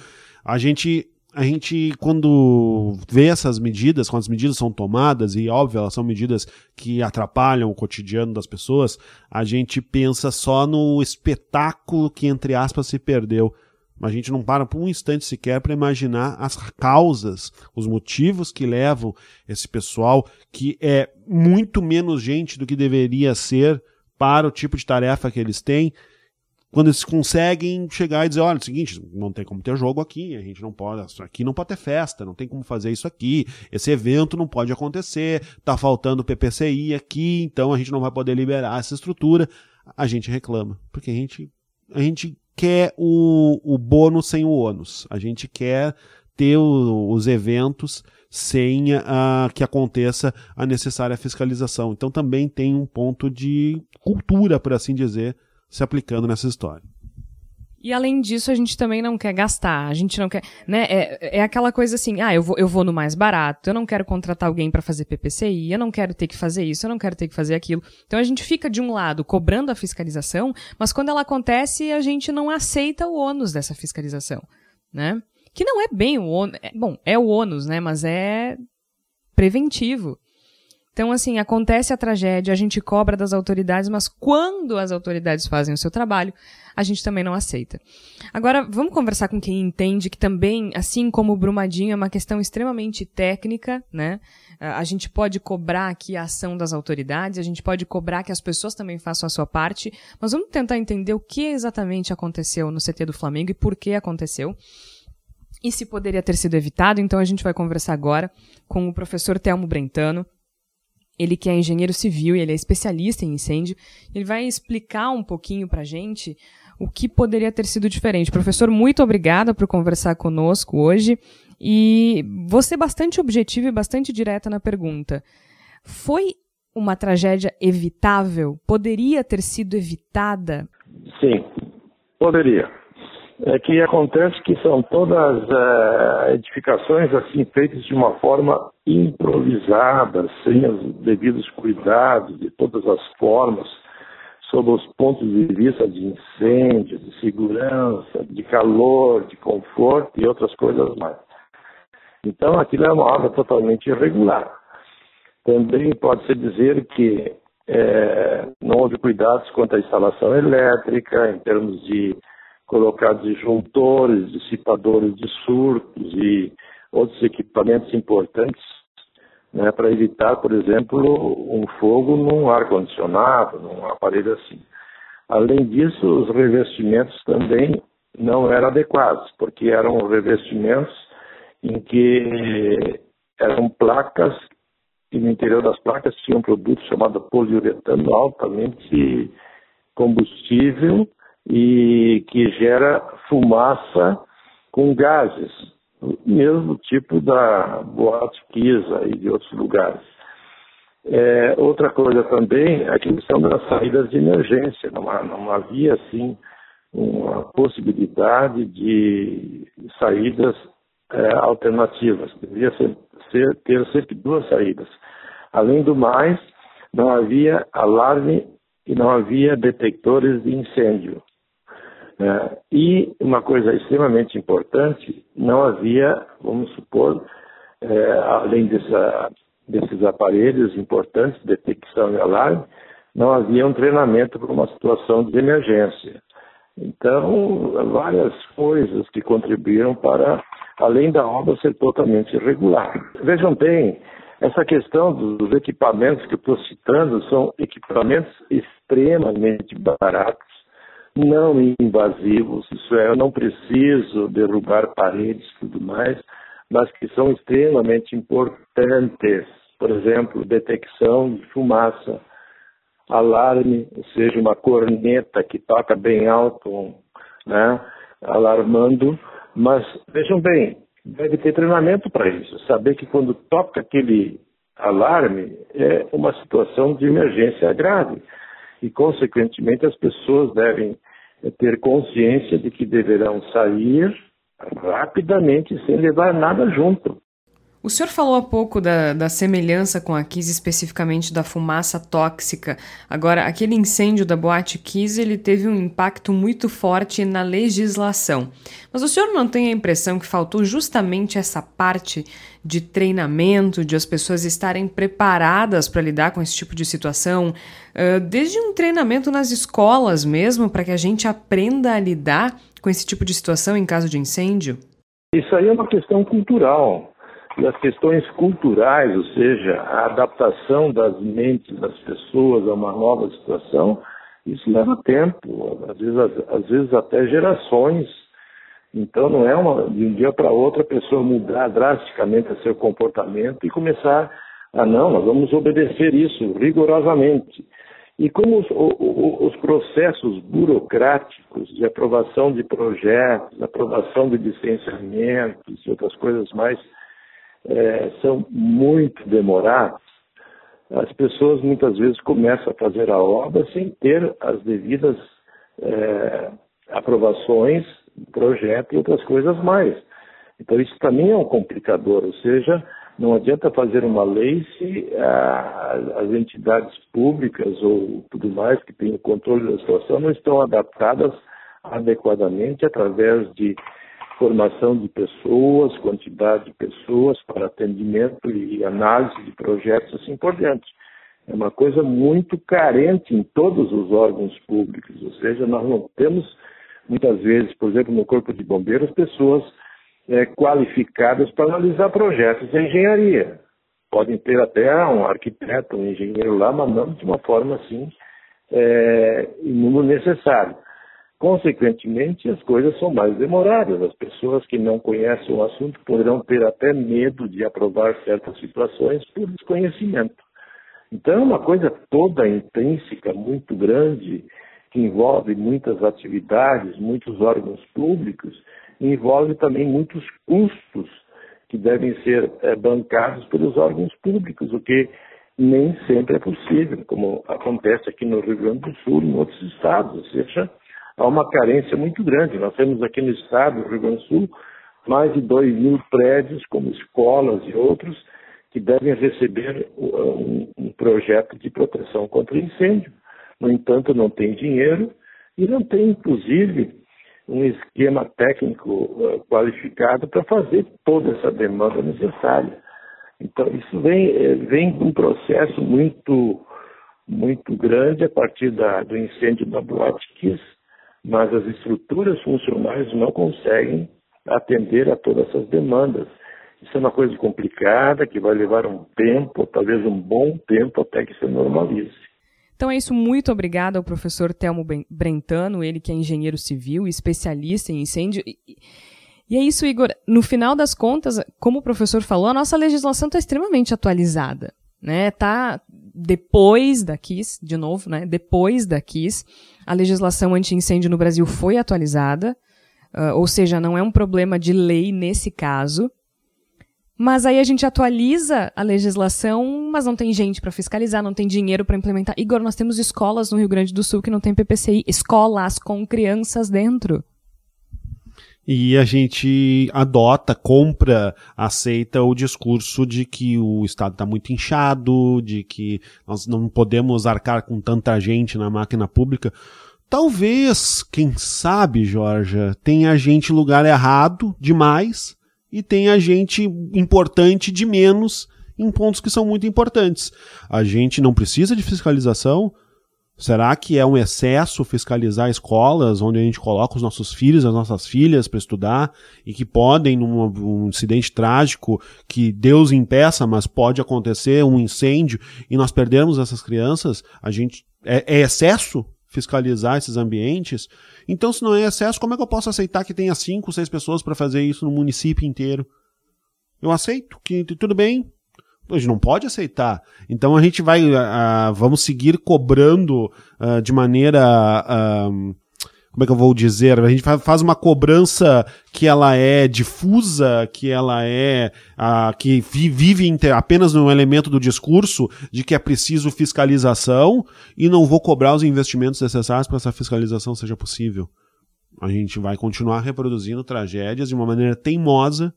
A gente, a gente, quando vê essas medidas, quando as medidas são tomadas, e óbvio, elas são medidas que atrapalham o cotidiano das pessoas, a gente pensa só no espetáculo que, entre aspas, se perdeu a gente não para por um instante sequer para imaginar as causas, os motivos que levam esse pessoal, que é muito menos gente do que deveria ser para o tipo de tarefa que eles têm, quando eles conseguem chegar e dizer, olha, é o seguinte, não tem como ter jogo aqui, a gente não pode, aqui não pode ter festa, não tem como fazer isso aqui, esse evento não pode acontecer, tá faltando PPCI aqui, então a gente não vai poder liberar essa estrutura. A gente reclama, porque a gente, a gente quer o, o bônus sem o ônus. A gente quer ter o, os eventos sem uh, que aconteça a necessária fiscalização. Então também tem um ponto de cultura, por assim dizer, se aplicando nessa história. E além disso, a gente também não quer gastar. A gente não quer. Né? É, é aquela coisa assim: ah, eu vou, eu vou no mais barato, eu não quero contratar alguém para fazer PPCI, eu não quero ter que fazer isso, eu não quero ter que fazer aquilo. Então a gente fica, de um lado, cobrando a fiscalização, mas quando ela acontece, a gente não aceita o ônus dessa fiscalização. Né? Que não é bem o ônus. É, bom, é o ônus, né? Mas é preventivo. Então, assim, acontece a tragédia, a gente cobra das autoridades, mas quando as autoridades fazem o seu trabalho, a gente também não aceita. Agora, vamos conversar com quem entende que também, assim como o Brumadinho, é uma questão extremamente técnica, né? A gente pode cobrar aqui a ação das autoridades, a gente pode cobrar que as pessoas também façam a sua parte, mas vamos tentar entender o que exatamente aconteceu no CT do Flamengo e por que aconteceu e se poderia ter sido evitado. Então a gente vai conversar agora com o professor Telmo Brentano, ele que é engenheiro civil e ele é especialista em incêndio, ele vai explicar um pouquinho para gente o que poderia ter sido diferente. Professor, muito obrigada por conversar conosco hoje e você bastante objetivo e bastante direta na pergunta. Foi uma tragédia evitável? Poderia ter sido evitada? Sim, poderia é que acontece que são todas é, edificações assim feitas de uma forma improvisada, sem os devidos cuidados de todas as formas, sob os pontos de vista de incêndio, de segurança, de calor, de conforto e outras coisas mais. Então aquilo é uma obra totalmente irregular. Também pode-se dizer que é, não houve cuidados quanto à instalação elétrica, em termos de colocar disjuntores, dissipadores de surtos e outros equipamentos importantes né, para evitar, por exemplo, um fogo num ar-condicionado, num aparelho assim. Além disso, os revestimentos também não eram adequados, porque eram revestimentos em que eram placas e no interior das placas tinha um produto chamado poliuretano altamente combustível e que gera fumaça com gases, mesmo tipo da Boate Kisa e de outros lugares. É, outra coisa também, a questão das saídas de emergência. Não, não havia, assim, uma possibilidade de saídas é, alternativas. Devia ser, ser, ter sempre duas saídas. Além do mais, não havia alarme e não havia detectores de incêndio. É, e uma coisa extremamente importante, não havia, vamos supor, é, além dessa, desses aparelhos importantes, detecção e alarme, não havia um treinamento para uma situação de emergência. Então, várias coisas que contribuíram para, além da obra ser totalmente irregular. Vejam bem, essa questão dos equipamentos que eu estou citando são equipamentos extremamente baratos, não invasivos, isso é, eu não preciso derrubar paredes e tudo mais, mas que são extremamente importantes. Por exemplo, detecção de fumaça, alarme, ou seja, uma corneta que toca bem alto, né, alarmando. Mas vejam bem, deve ter treinamento para isso. Saber que quando toca aquele alarme é uma situação de emergência grave e, consequentemente, as pessoas devem ter consciência de que deverão sair rapidamente sem levar nada junto. O senhor falou há pouco da, da semelhança com a Kiss, especificamente da fumaça tóxica. Agora, aquele incêndio da boate Kiss, ele teve um impacto muito forte na legislação. Mas o senhor não tem a impressão que faltou justamente essa parte de treinamento, de as pessoas estarem preparadas para lidar com esse tipo de situação? Uh, desde um treinamento nas escolas mesmo, para que a gente aprenda a lidar com esse tipo de situação em caso de incêndio? Isso aí é uma questão cultural e as questões culturais, ou seja, a adaptação das mentes das pessoas a uma nova situação, isso leva tempo, às vezes, às vezes até gerações. Então não é uma, de um dia para outro a pessoa mudar drasticamente seu comportamento e começar a não, nós vamos obedecer isso rigorosamente. E como os, os, processos burocráticos de aprovação de projetos, aprovação de licenciamentos e outras coisas mais é, são muito demorados, as pessoas muitas vezes começam a fazer a obra sem ter as devidas é, aprovações, projeto e outras coisas mais. Então isso também é um complicador, ou seja, não adianta fazer uma lei se as entidades públicas ou tudo mais que têm o controle da situação não estão adaptadas adequadamente através de formação de pessoas, quantidade de pessoas para atendimento e análise de projetos assim por diante. É uma coisa muito carente em todos os órgãos públicos, ou seja, nós não temos muitas vezes, por exemplo, no Corpo de Bombeiros, pessoas é, qualificadas para analisar projetos de engenharia. Podem ter até um arquiteto, um engenheiro lá, mas não de uma forma assim, é, no necessário. Consequentemente, as coisas são mais demoradas. As pessoas que não conhecem o assunto poderão ter até medo de aprovar certas situações por desconhecimento. Então, é uma coisa toda intrínseca, muito grande, que envolve muitas atividades, muitos órgãos públicos, envolve também muitos custos que devem ser é, bancados pelos órgãos públicos, o que nem sempre é possível, como acontece aqui no Rio Grande do Sul, em outros estados, ou seja, há uma carência muito grande. Nós temos aqui no estado do Rio Grande do Sul mais de 2 mil prédios, como escolas e outros, que devem receber um, um projeto de proteção contra incêndio. No entanto, não tem dinheiro e não tem, inclusive, um esquema técnico uh, qualificado para fazer toda essa demanda necessária. Então, isso vem, eh, vem de um processo muito, muito grande a partir da, do incêndio da Boate Kiss, mas as estruturas funcionais não conseguem atender a todas essas demandas. Isso é uma coisa complicada que vai levar um tempo, talvez um bom tempo, até que se normalize. Então é isso, muito obrigada ao professor Telmo Brentano, ele que é engenheiro civil, especialista em incêndio. E é isso, Igor. No final das contas, como o professor falou, a nossa legislação está extremamente atualizada. Né? Tá depois da KIS, de novo, né? Depois da KIS, a legislação anti-incêndio no Brasil foi atualizada, uh, ou seja, não é um problema de lei nesse caso. Mas aí a gente atualiza a legislação, mas não tem gente para fiscalizar, não tem dinheiro para implementar. Igor, nós temos escolas no Rio Grande do Sul que não tem PPCI, escolas com crianças dentro. E a gente adota, compra, aceita o discurso de que o Estado está muito inchado, de que nós não podemos arcar com tanta gente na máquina pública. Talvez, quem sabe, Jorge, tenha gente lugar errado demais e tem a gente importante de menos em pontos que são muito importantes. A gente não precisa de fiscalização. Será que é um excesso fiscalizar escolas onde a gente coloca os nossos filhos, as nossas filhas para estudar e que podem, num um incidente trágico que Deus impeça, mas pode acontecer um incêndio e nós perdermos essas crianças? A gente é, é excesso fiscalizar esses ambientes. Então, se não é excesso, como é que eu posso aceitar que tenha cinco, seis pessoas para fazer isso no município inteiro? Eu aceito que tudo bem. A gente não pode aceitar. Então a gente vai, uh, vamos seguir cobrando uh, de maneira uh, como é que eu vou dizer? A gente faz uma cobrança que ela é difusa, que ela é a, que vive apenas no elemento do discurso de que é preciso fiscalização e não vou cobrar os investimentos necessários para essa fiscalização seja possível. A gente vai continuar reproduzindo tragédias de uma maneira teimosa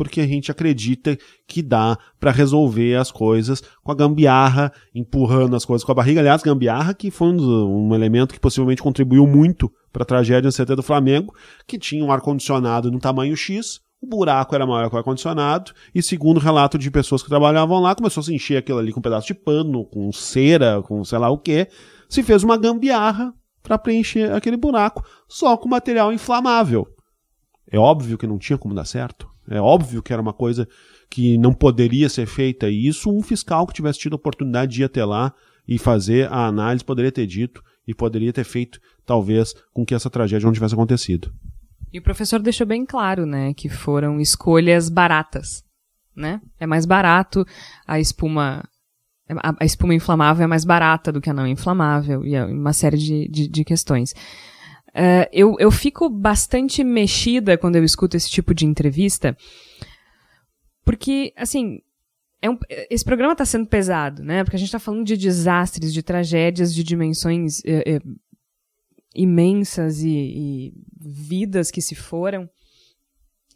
porque a gente acredita que dá para resolver as coisas com a gambiarra, empurrando as coisas com a barriga. Aliás, gambiarra que foi um, um elemento que possivelmente contribuiu muito para a tragédia no CT do Flamengo, que tinha um ar-condicionado no tamanho X, o buraco era maior que o ar-condicionado, e segundo relato de pessoas que trabalhavam lá, começou a se encher aquilo ali com um pedaço de pano, com cera, com sei lá o que, se fez uma gambiarra para preencher aquele buraco, só com material inflamável. É óbvio que não tinha como dar certo. É óbvio que era uma coisa que não poderia ser feita. E isso um fiscal que tivesse tido a oportunidade de ir até lá e fazer a análise poderia ter dito e poderia ter feito, talvez, com que essa tragédia não tivesse acontecido. E o professor deixou bem claro, né, que foram escolhas baratas, né? É mais barato a espuma a, espuma inflamável é mais barata do que a não inflamável, e é uma série de, de, de questões. Uh, eu, eu fico bastante mexida quando eu escuto esse tipo de entrevista, porque, assim, é um, esse programa está sendo pesado, né? Porque a gente está falando de desastres, de tragédias de dimensões é, é, imensas e, e vidas que se foram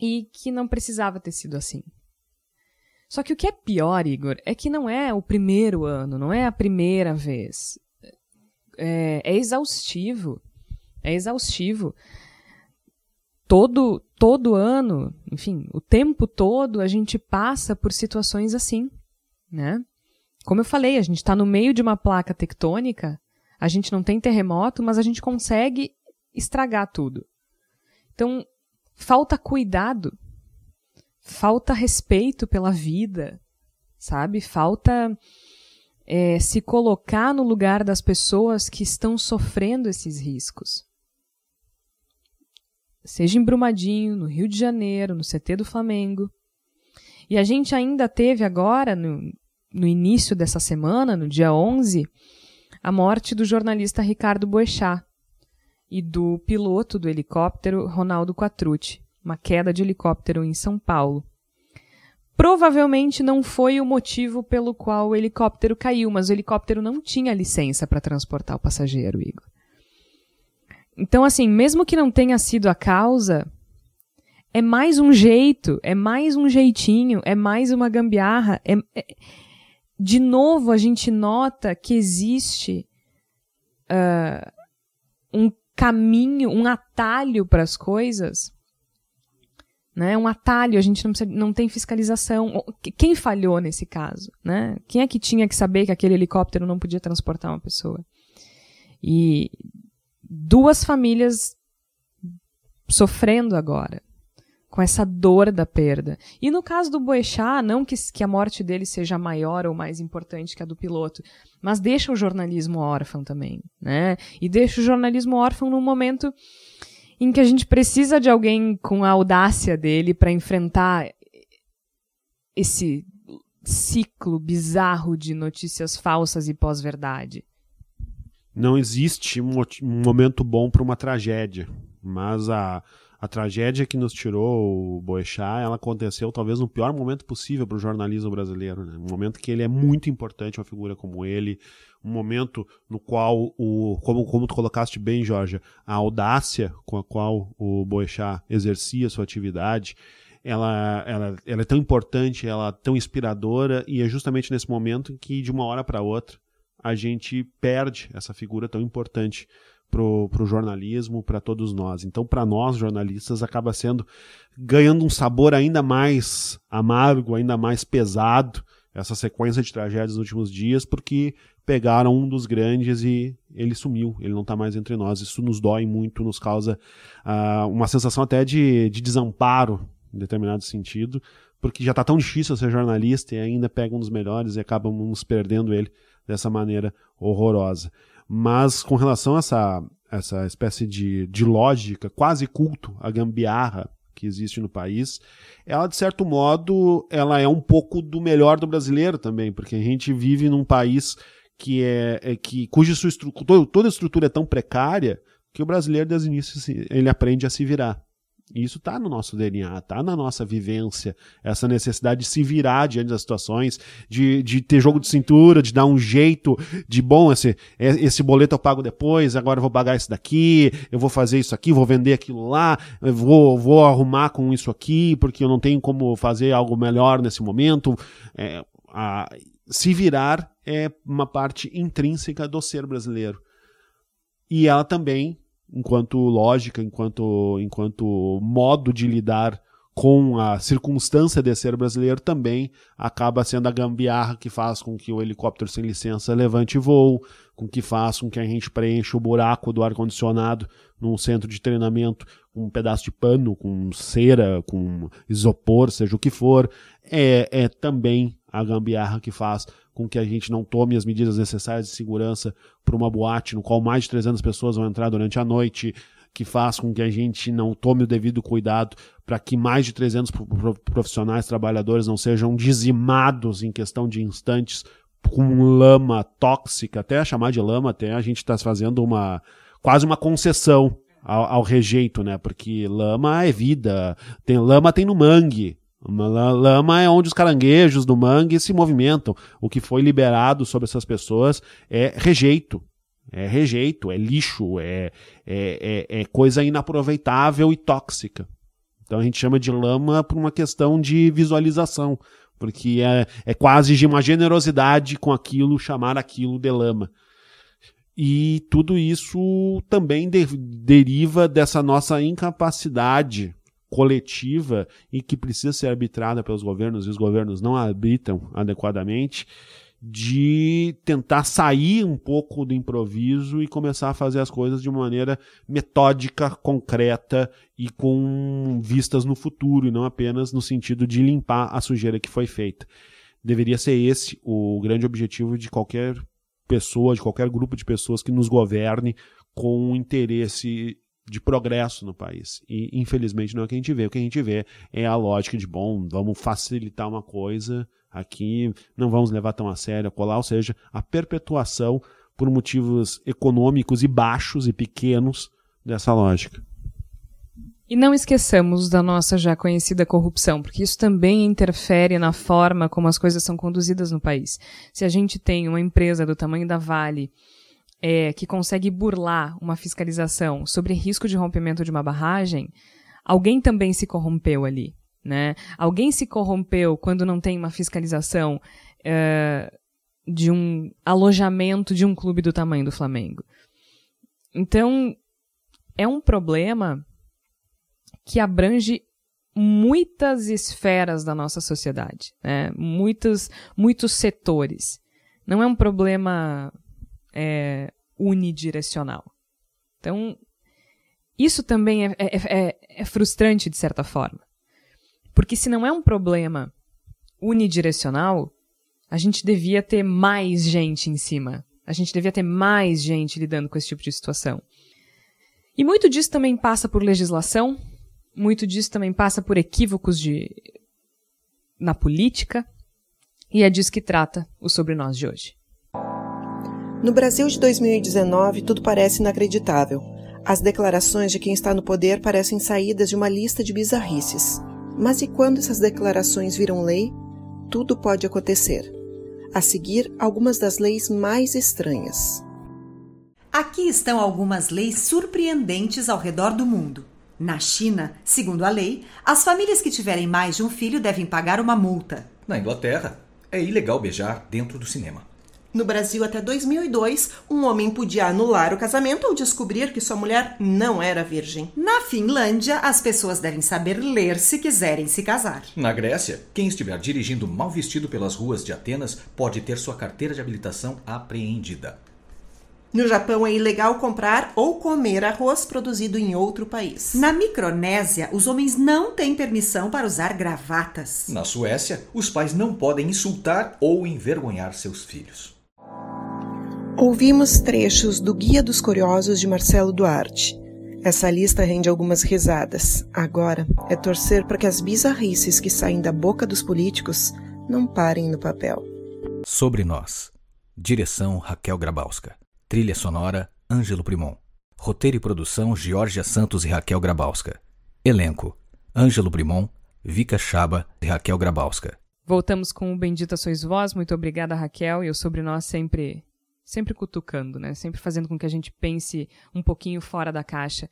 e que não precisava ter sido assim. Só que o que é pior, Igor, é que não é o primeiro ano, não é a primeira vez. É, é exaustivo. É exaustivo. Todo, todo ano, enfim, o tempo todo a gente passa por situações assim, né? Como eu falei, a gente está no meio de uma placa tectônica, a gente não tem terremoto, mas a gente consegue estragar tudo. Então, falta cuidado, falta respeito pela vida, sabe? Falta é, se colocar no lugar das pessoas que estão sofrendo esses riscos. Seja em Brumadinho, no Rio de Janeiro, no CT do Flamengo. E a gente ainda teve agora, no, no início dessa semana, no dia 11, a morte do jornalista Ricardo Boechat, e do piloto do helicóptero Ronaldo Quatrucci, uma queda de helicóptero em São Paulo. Provavelmente não foi o motivo pelo qual o helicóptero caiu, mas o helicóptero não tinha licença para transportar o passageiro, Igor. Então, assim, mesmo que não tenha sido a causa, é mais um jeito, é mais um jeitinho, é mais uma gambiarra. É, é... De novo, a gente nota que existe uh, um caminho, um atalho para as coisas. Né? Um atalho, a gente não, precisa, não tem fiscalização. Quem falhou nesse caso? Né? Quem é que tinha que saber que aquele helicóptero não podia transportar uma pessoa? E duas famílias sofrendo agora com essa dor da perda. E no caso do Boechat, não que, que a morte dele seja maior ou mais importante que a do piloto, mas deixa o jornalismo órfão também, né? E deixa o jornalismo órfão num momento em que a gente precisa de alguém com a audácia dele para enfrentar esse ciclo bizarro de notícias falsas e pós-verdade. Não existe um momento bom para uma tragédia, mas a a tragédia que nos tirou o Boechat, ela aconteceu talvez no pior momento possível para o jornalismo brasileiro, né? um momento que ele é muito importante, uma figura como ele, um momento no qual o, como, como tu colocaste bem, Jorge, a audácia com a qual o Boechat exercia sua atividade, ela, ela, ela é tão importante, ela é tão inspiradora e é justamente nesse momento que de uma hora para outra a gente perde essa figura tão importante para o jornalismo, para todos nós. Então, para nós jornalistas, acaba sendo ganhando um sabor ainda mais amargo, ainda mais pesado essa sequência de tragédias nos últimos dias, porque pegaram um dos grandes e ele sumiu, ele não está mais entre nós. Isso nos dói muito, nos causa uh, uma sensação até de, de desamparo, em determinado sentido, porque já está tão difícil ser jornalista e ainda pega um dos melhores e acabamos perdendo ele dessa maneira horrorosa. Mas com relação a essa, essa espécie de, de lógica, quase culto, a gambiarra que existe no país, ela de certo modo ela é um pouco do melhor do brasileiro também, porque a gente vive num país que é, é que cuja sua estrutura, toda a estrutura é tão precária que o brasileiro desde o início ele aprende a se virar. Isso está no nosso DNA, está na nossa vivência, essa necessidade de se virar diante das situações, de, de ter jogo de cintura, de dar um jeito de bom, esse, esse boleto eu pago depois, agora eu vou pagar isso daqui, eu vou fazer isso aqui, vou vender aquilo lá, vou, vou arrumar com isso aqui, porque eu não tenho como fazer algo melhor nesse momento. É, a, se virar é uma parte intrínseca do ser brasileiro. E ela também enquanto lógica, enquanto, enquanto modo de lidar com a circunstância de ser brasileiro também acaba sendo a gambiarra que faz com que o helicóptero sem licença levante voo, com que faz com que a gente preencha o buraco do ar-condicionado num centro de treinamento com um pedaço de pano, com cera, com isopor, seja o que for, é, é também a gambiarra que faz com que a gente não tome as medidas necessárias de segurança para uma boate no qual mais de 300 pessoas vão entrar durante a noite, que faz com que a gente não tome o devido cuidado para que mais de 300 profissionais trabalhadores não sejam dizimados em questão de instantes com lama tóxica, até chamar de lama, até a gente está fazendo uma quase uma concessão ao, ao, rejeito, né? Porque lama é vida, tem lama tem no mangue. Lama é onde os caranguejos do mangue se movimentam. O que foi liberado sobre essas pessoas é rejeito. É rejeito, é lixo, é, é, é, é coisa inaproveitável e tóxica. Então a gente chama de lama por uma questão de visualização porque é, é quase de uma generosidade com aquilo, chamar aquilo de lama. E tudo isso também de, deriva dessa nossa incapacidade coletiva e que precisa ser arbitrada pelos governos e os governos não arbitram adequadamente de tentar sair um pouco do improviso e começar a fazer as coisas de uma maneira metódica, concreta e com vistas no futuro, e não apenas no sentido de limpar a sujeira que foi feita. Deveria ser esse o grande objetivo de qualquer pessoa, de qualquer grupo de pessoas que nos governe com interesse de progresso no país. E, infelizmente, não é o que a gente vê. O que a gente vê é a lógica de, bom, vamos facilitar uma coisa aqui, não vamos levar tão a sério, colar, ou seja, a perpetuação por motivos econômicos e baixos e pequenos dessa lógica. E não esqueçamos da nossa já conhecida corrupção, porque isso também interfere na forma como as coisas são conduzidas no país. Se a gente tem uma empresa do tamanho da Vale é, que consegue burlar uma fiscalização sobre risco de rompimento de uma barragem, alguém também se corrompeu ali. Né? Alguém se corrompeu quando não tem uma fiscalização uh, de um alojamento de um clube do tamanho do Flamengo. Então, é um problema que abrange muitas esferas da nossa sociedade, né? muitos, muitos setores. Não é um problema é, unidirecional. Então, isso também é, é, é, é frustrante de certa forma. Porque se não é um problema unidirecional, a gente devia ter mais gente em cima. A gente devia ter mais gente lidando com esse tipo de situação. E muito disso também passa por legislação, muito disso também passa por equívocos de na política, e é disso que trata o Sobre Nós de hoje. No Brasil de 2019, tudo parece inacreditável. As declarações de quem está no poder parecem saídas de uma lista de bizarrices. Mas e quando essas declarações viram lei? Tudo pode acontecer. A seguir, algumas das leis mais estranhas. Aqui estão algumas leis surpreendentes ao redor do mundo. Na China, segundo a lei, as famílias que tiverem mais de um filho devem pagar uma multa. Na Inglaterra, é ilegal beijar dentro do cinema. No Brasil, até 2002, um homem podia anular o casamento ou descobrir que sua mulher não era virgem. Na Finlândia, as pessoas devem saber ler se quiserem se casar. Na Grécia, quem estiver dirigindo mal vestido pelas ruas de Atenas pode ter sua carteira de habilitação apreendida. No Japão é ilegal comprar ou comer arroz produzido em outro país. Na Micronésia, os homens não têm permissão para usar gravatas. Na Suécia, os pais não podem insultar ou envergonhar seus filhos. Ouvimos trechos do Guia dos Curiosos de Marcelo Duarte. Essa lista rende algumas risadas. Agora é torcer para que as bizarrices que saem da boca dos políticos não parem no papel. Sobre nós. Direção Raquel Grabowska. Trilha sonora Ângelo Primon. Roteiro e produção Georgia Santos e Raquel Grabowska. Elenco: Ângelo Primon, Vika Chaba e Raquel Grabowska. Voltamos com o Bendita Sois Vós. Muito obrigada, Raquel. E o sobre nós sempre sempre cutucando, né? Sempre fazendo com que a gente pense um pouquinho fora da caixa.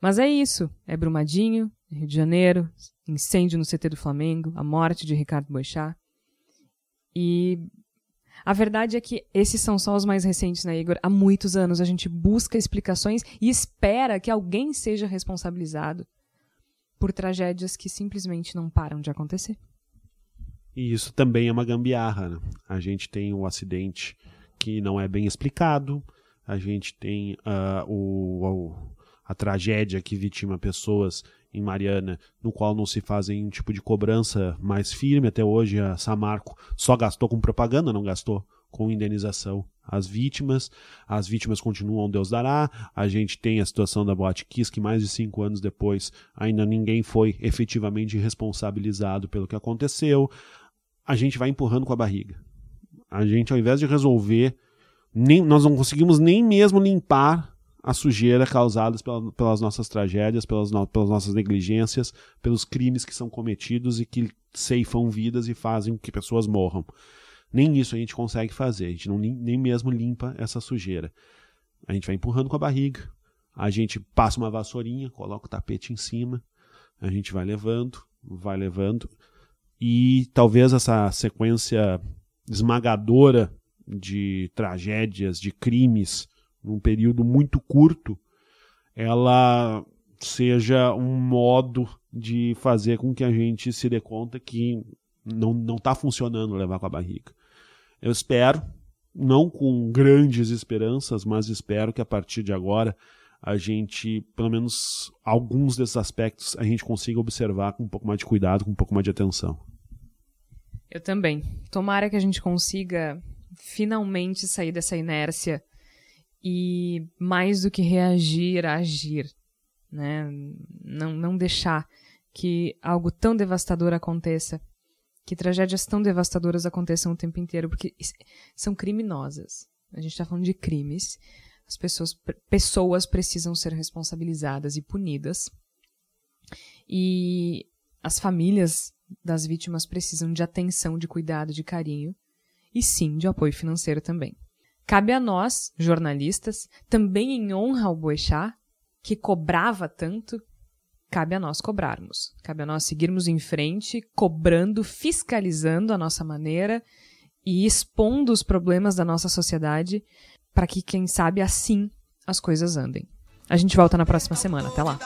Mas é isso. É Brumadinho, Rio de Janeiro, incêndio no CT do Flamengo, a morte de Ricardo Boechat. E a verdade é que esses são só os mais recentes, né, Igor? Há muitos anos a gente busca explicações e espera que alguém seja responsabilizado por tragédias que simplesmente não param de acontecer. E isso também é uma gambiarra. Né? A gente tem um acidente que não é bem explicado. A gente tem uh, o, o, a tragédia que vitima pessoas em Mariana, no qual não se faz nenhum tipo de cobrança mais firme. Até hoje a Samarco só gastou com propaganda, não gastou com indenização às vítimas. As vítimas continuam Deus dará. A gente tem a situação da Boate Kiss, que mais de cinco anos depois ainda ninguém foi efetivamente responsabilizado pelo que aconteceu. A gente vai empurrando com a barriga A gente, ao invés de resolver, nem, nós não conseguimos nem mesmo limpar a sujeira causada pela, pelas nossas tragédias, pelas, no, pelas nossas negligências, pelos crimes que são cometidos e que ceifam vidas e fazem que pessoas morram. Nem isso a gente consegue fazer, a gente não, nem mesmo limpa essa sujeira. A gente vai empurrando com a barriga, a gente passa uma vassourinha, coloca o tapete em cima, a gente vai levando, vai levando, e talvez essa sequência esmagadora de tragédias, de crimes, num período muito curto, ela seja um modo de fazer com que a gente se dê conta que não está funcionando levar com a barriga. Eu espero, não com grandes esperanças, mas espero que a partir de agora a gente, pelo menos alguns desses aspectos, a gente consiga observar com um pouco mais de cuidado, com um pouco mais de atenção. Eu também. Tomara que a gente consiga finalmente sair dessa inércia e mais do que reagir, agir, né? Não, não deixar que algo tão devastador aconteça, que tragédias tão devastadoras aconteçam o tempo inteiro, porque são criminosas. A gente está falando de crimes as pessoas, pessoas precisam ser responsabilizadas e punidas. E as famílias das vítimas precisam de atenção, de cuidado, de carinho e sim de apoio financeiro também. Cabe a nós, jornalistas, também em honra ao Boechat, que cobrava tanto, cabe a nós cobrarmos. Cabe a nós seguirmos em frente, cobrando, fiscalizando a nossa maneira e expondo os problemas da nossa sociedade para que, quem sabe, assim as coisas andem. A gente volta na próxima semana. Até lá.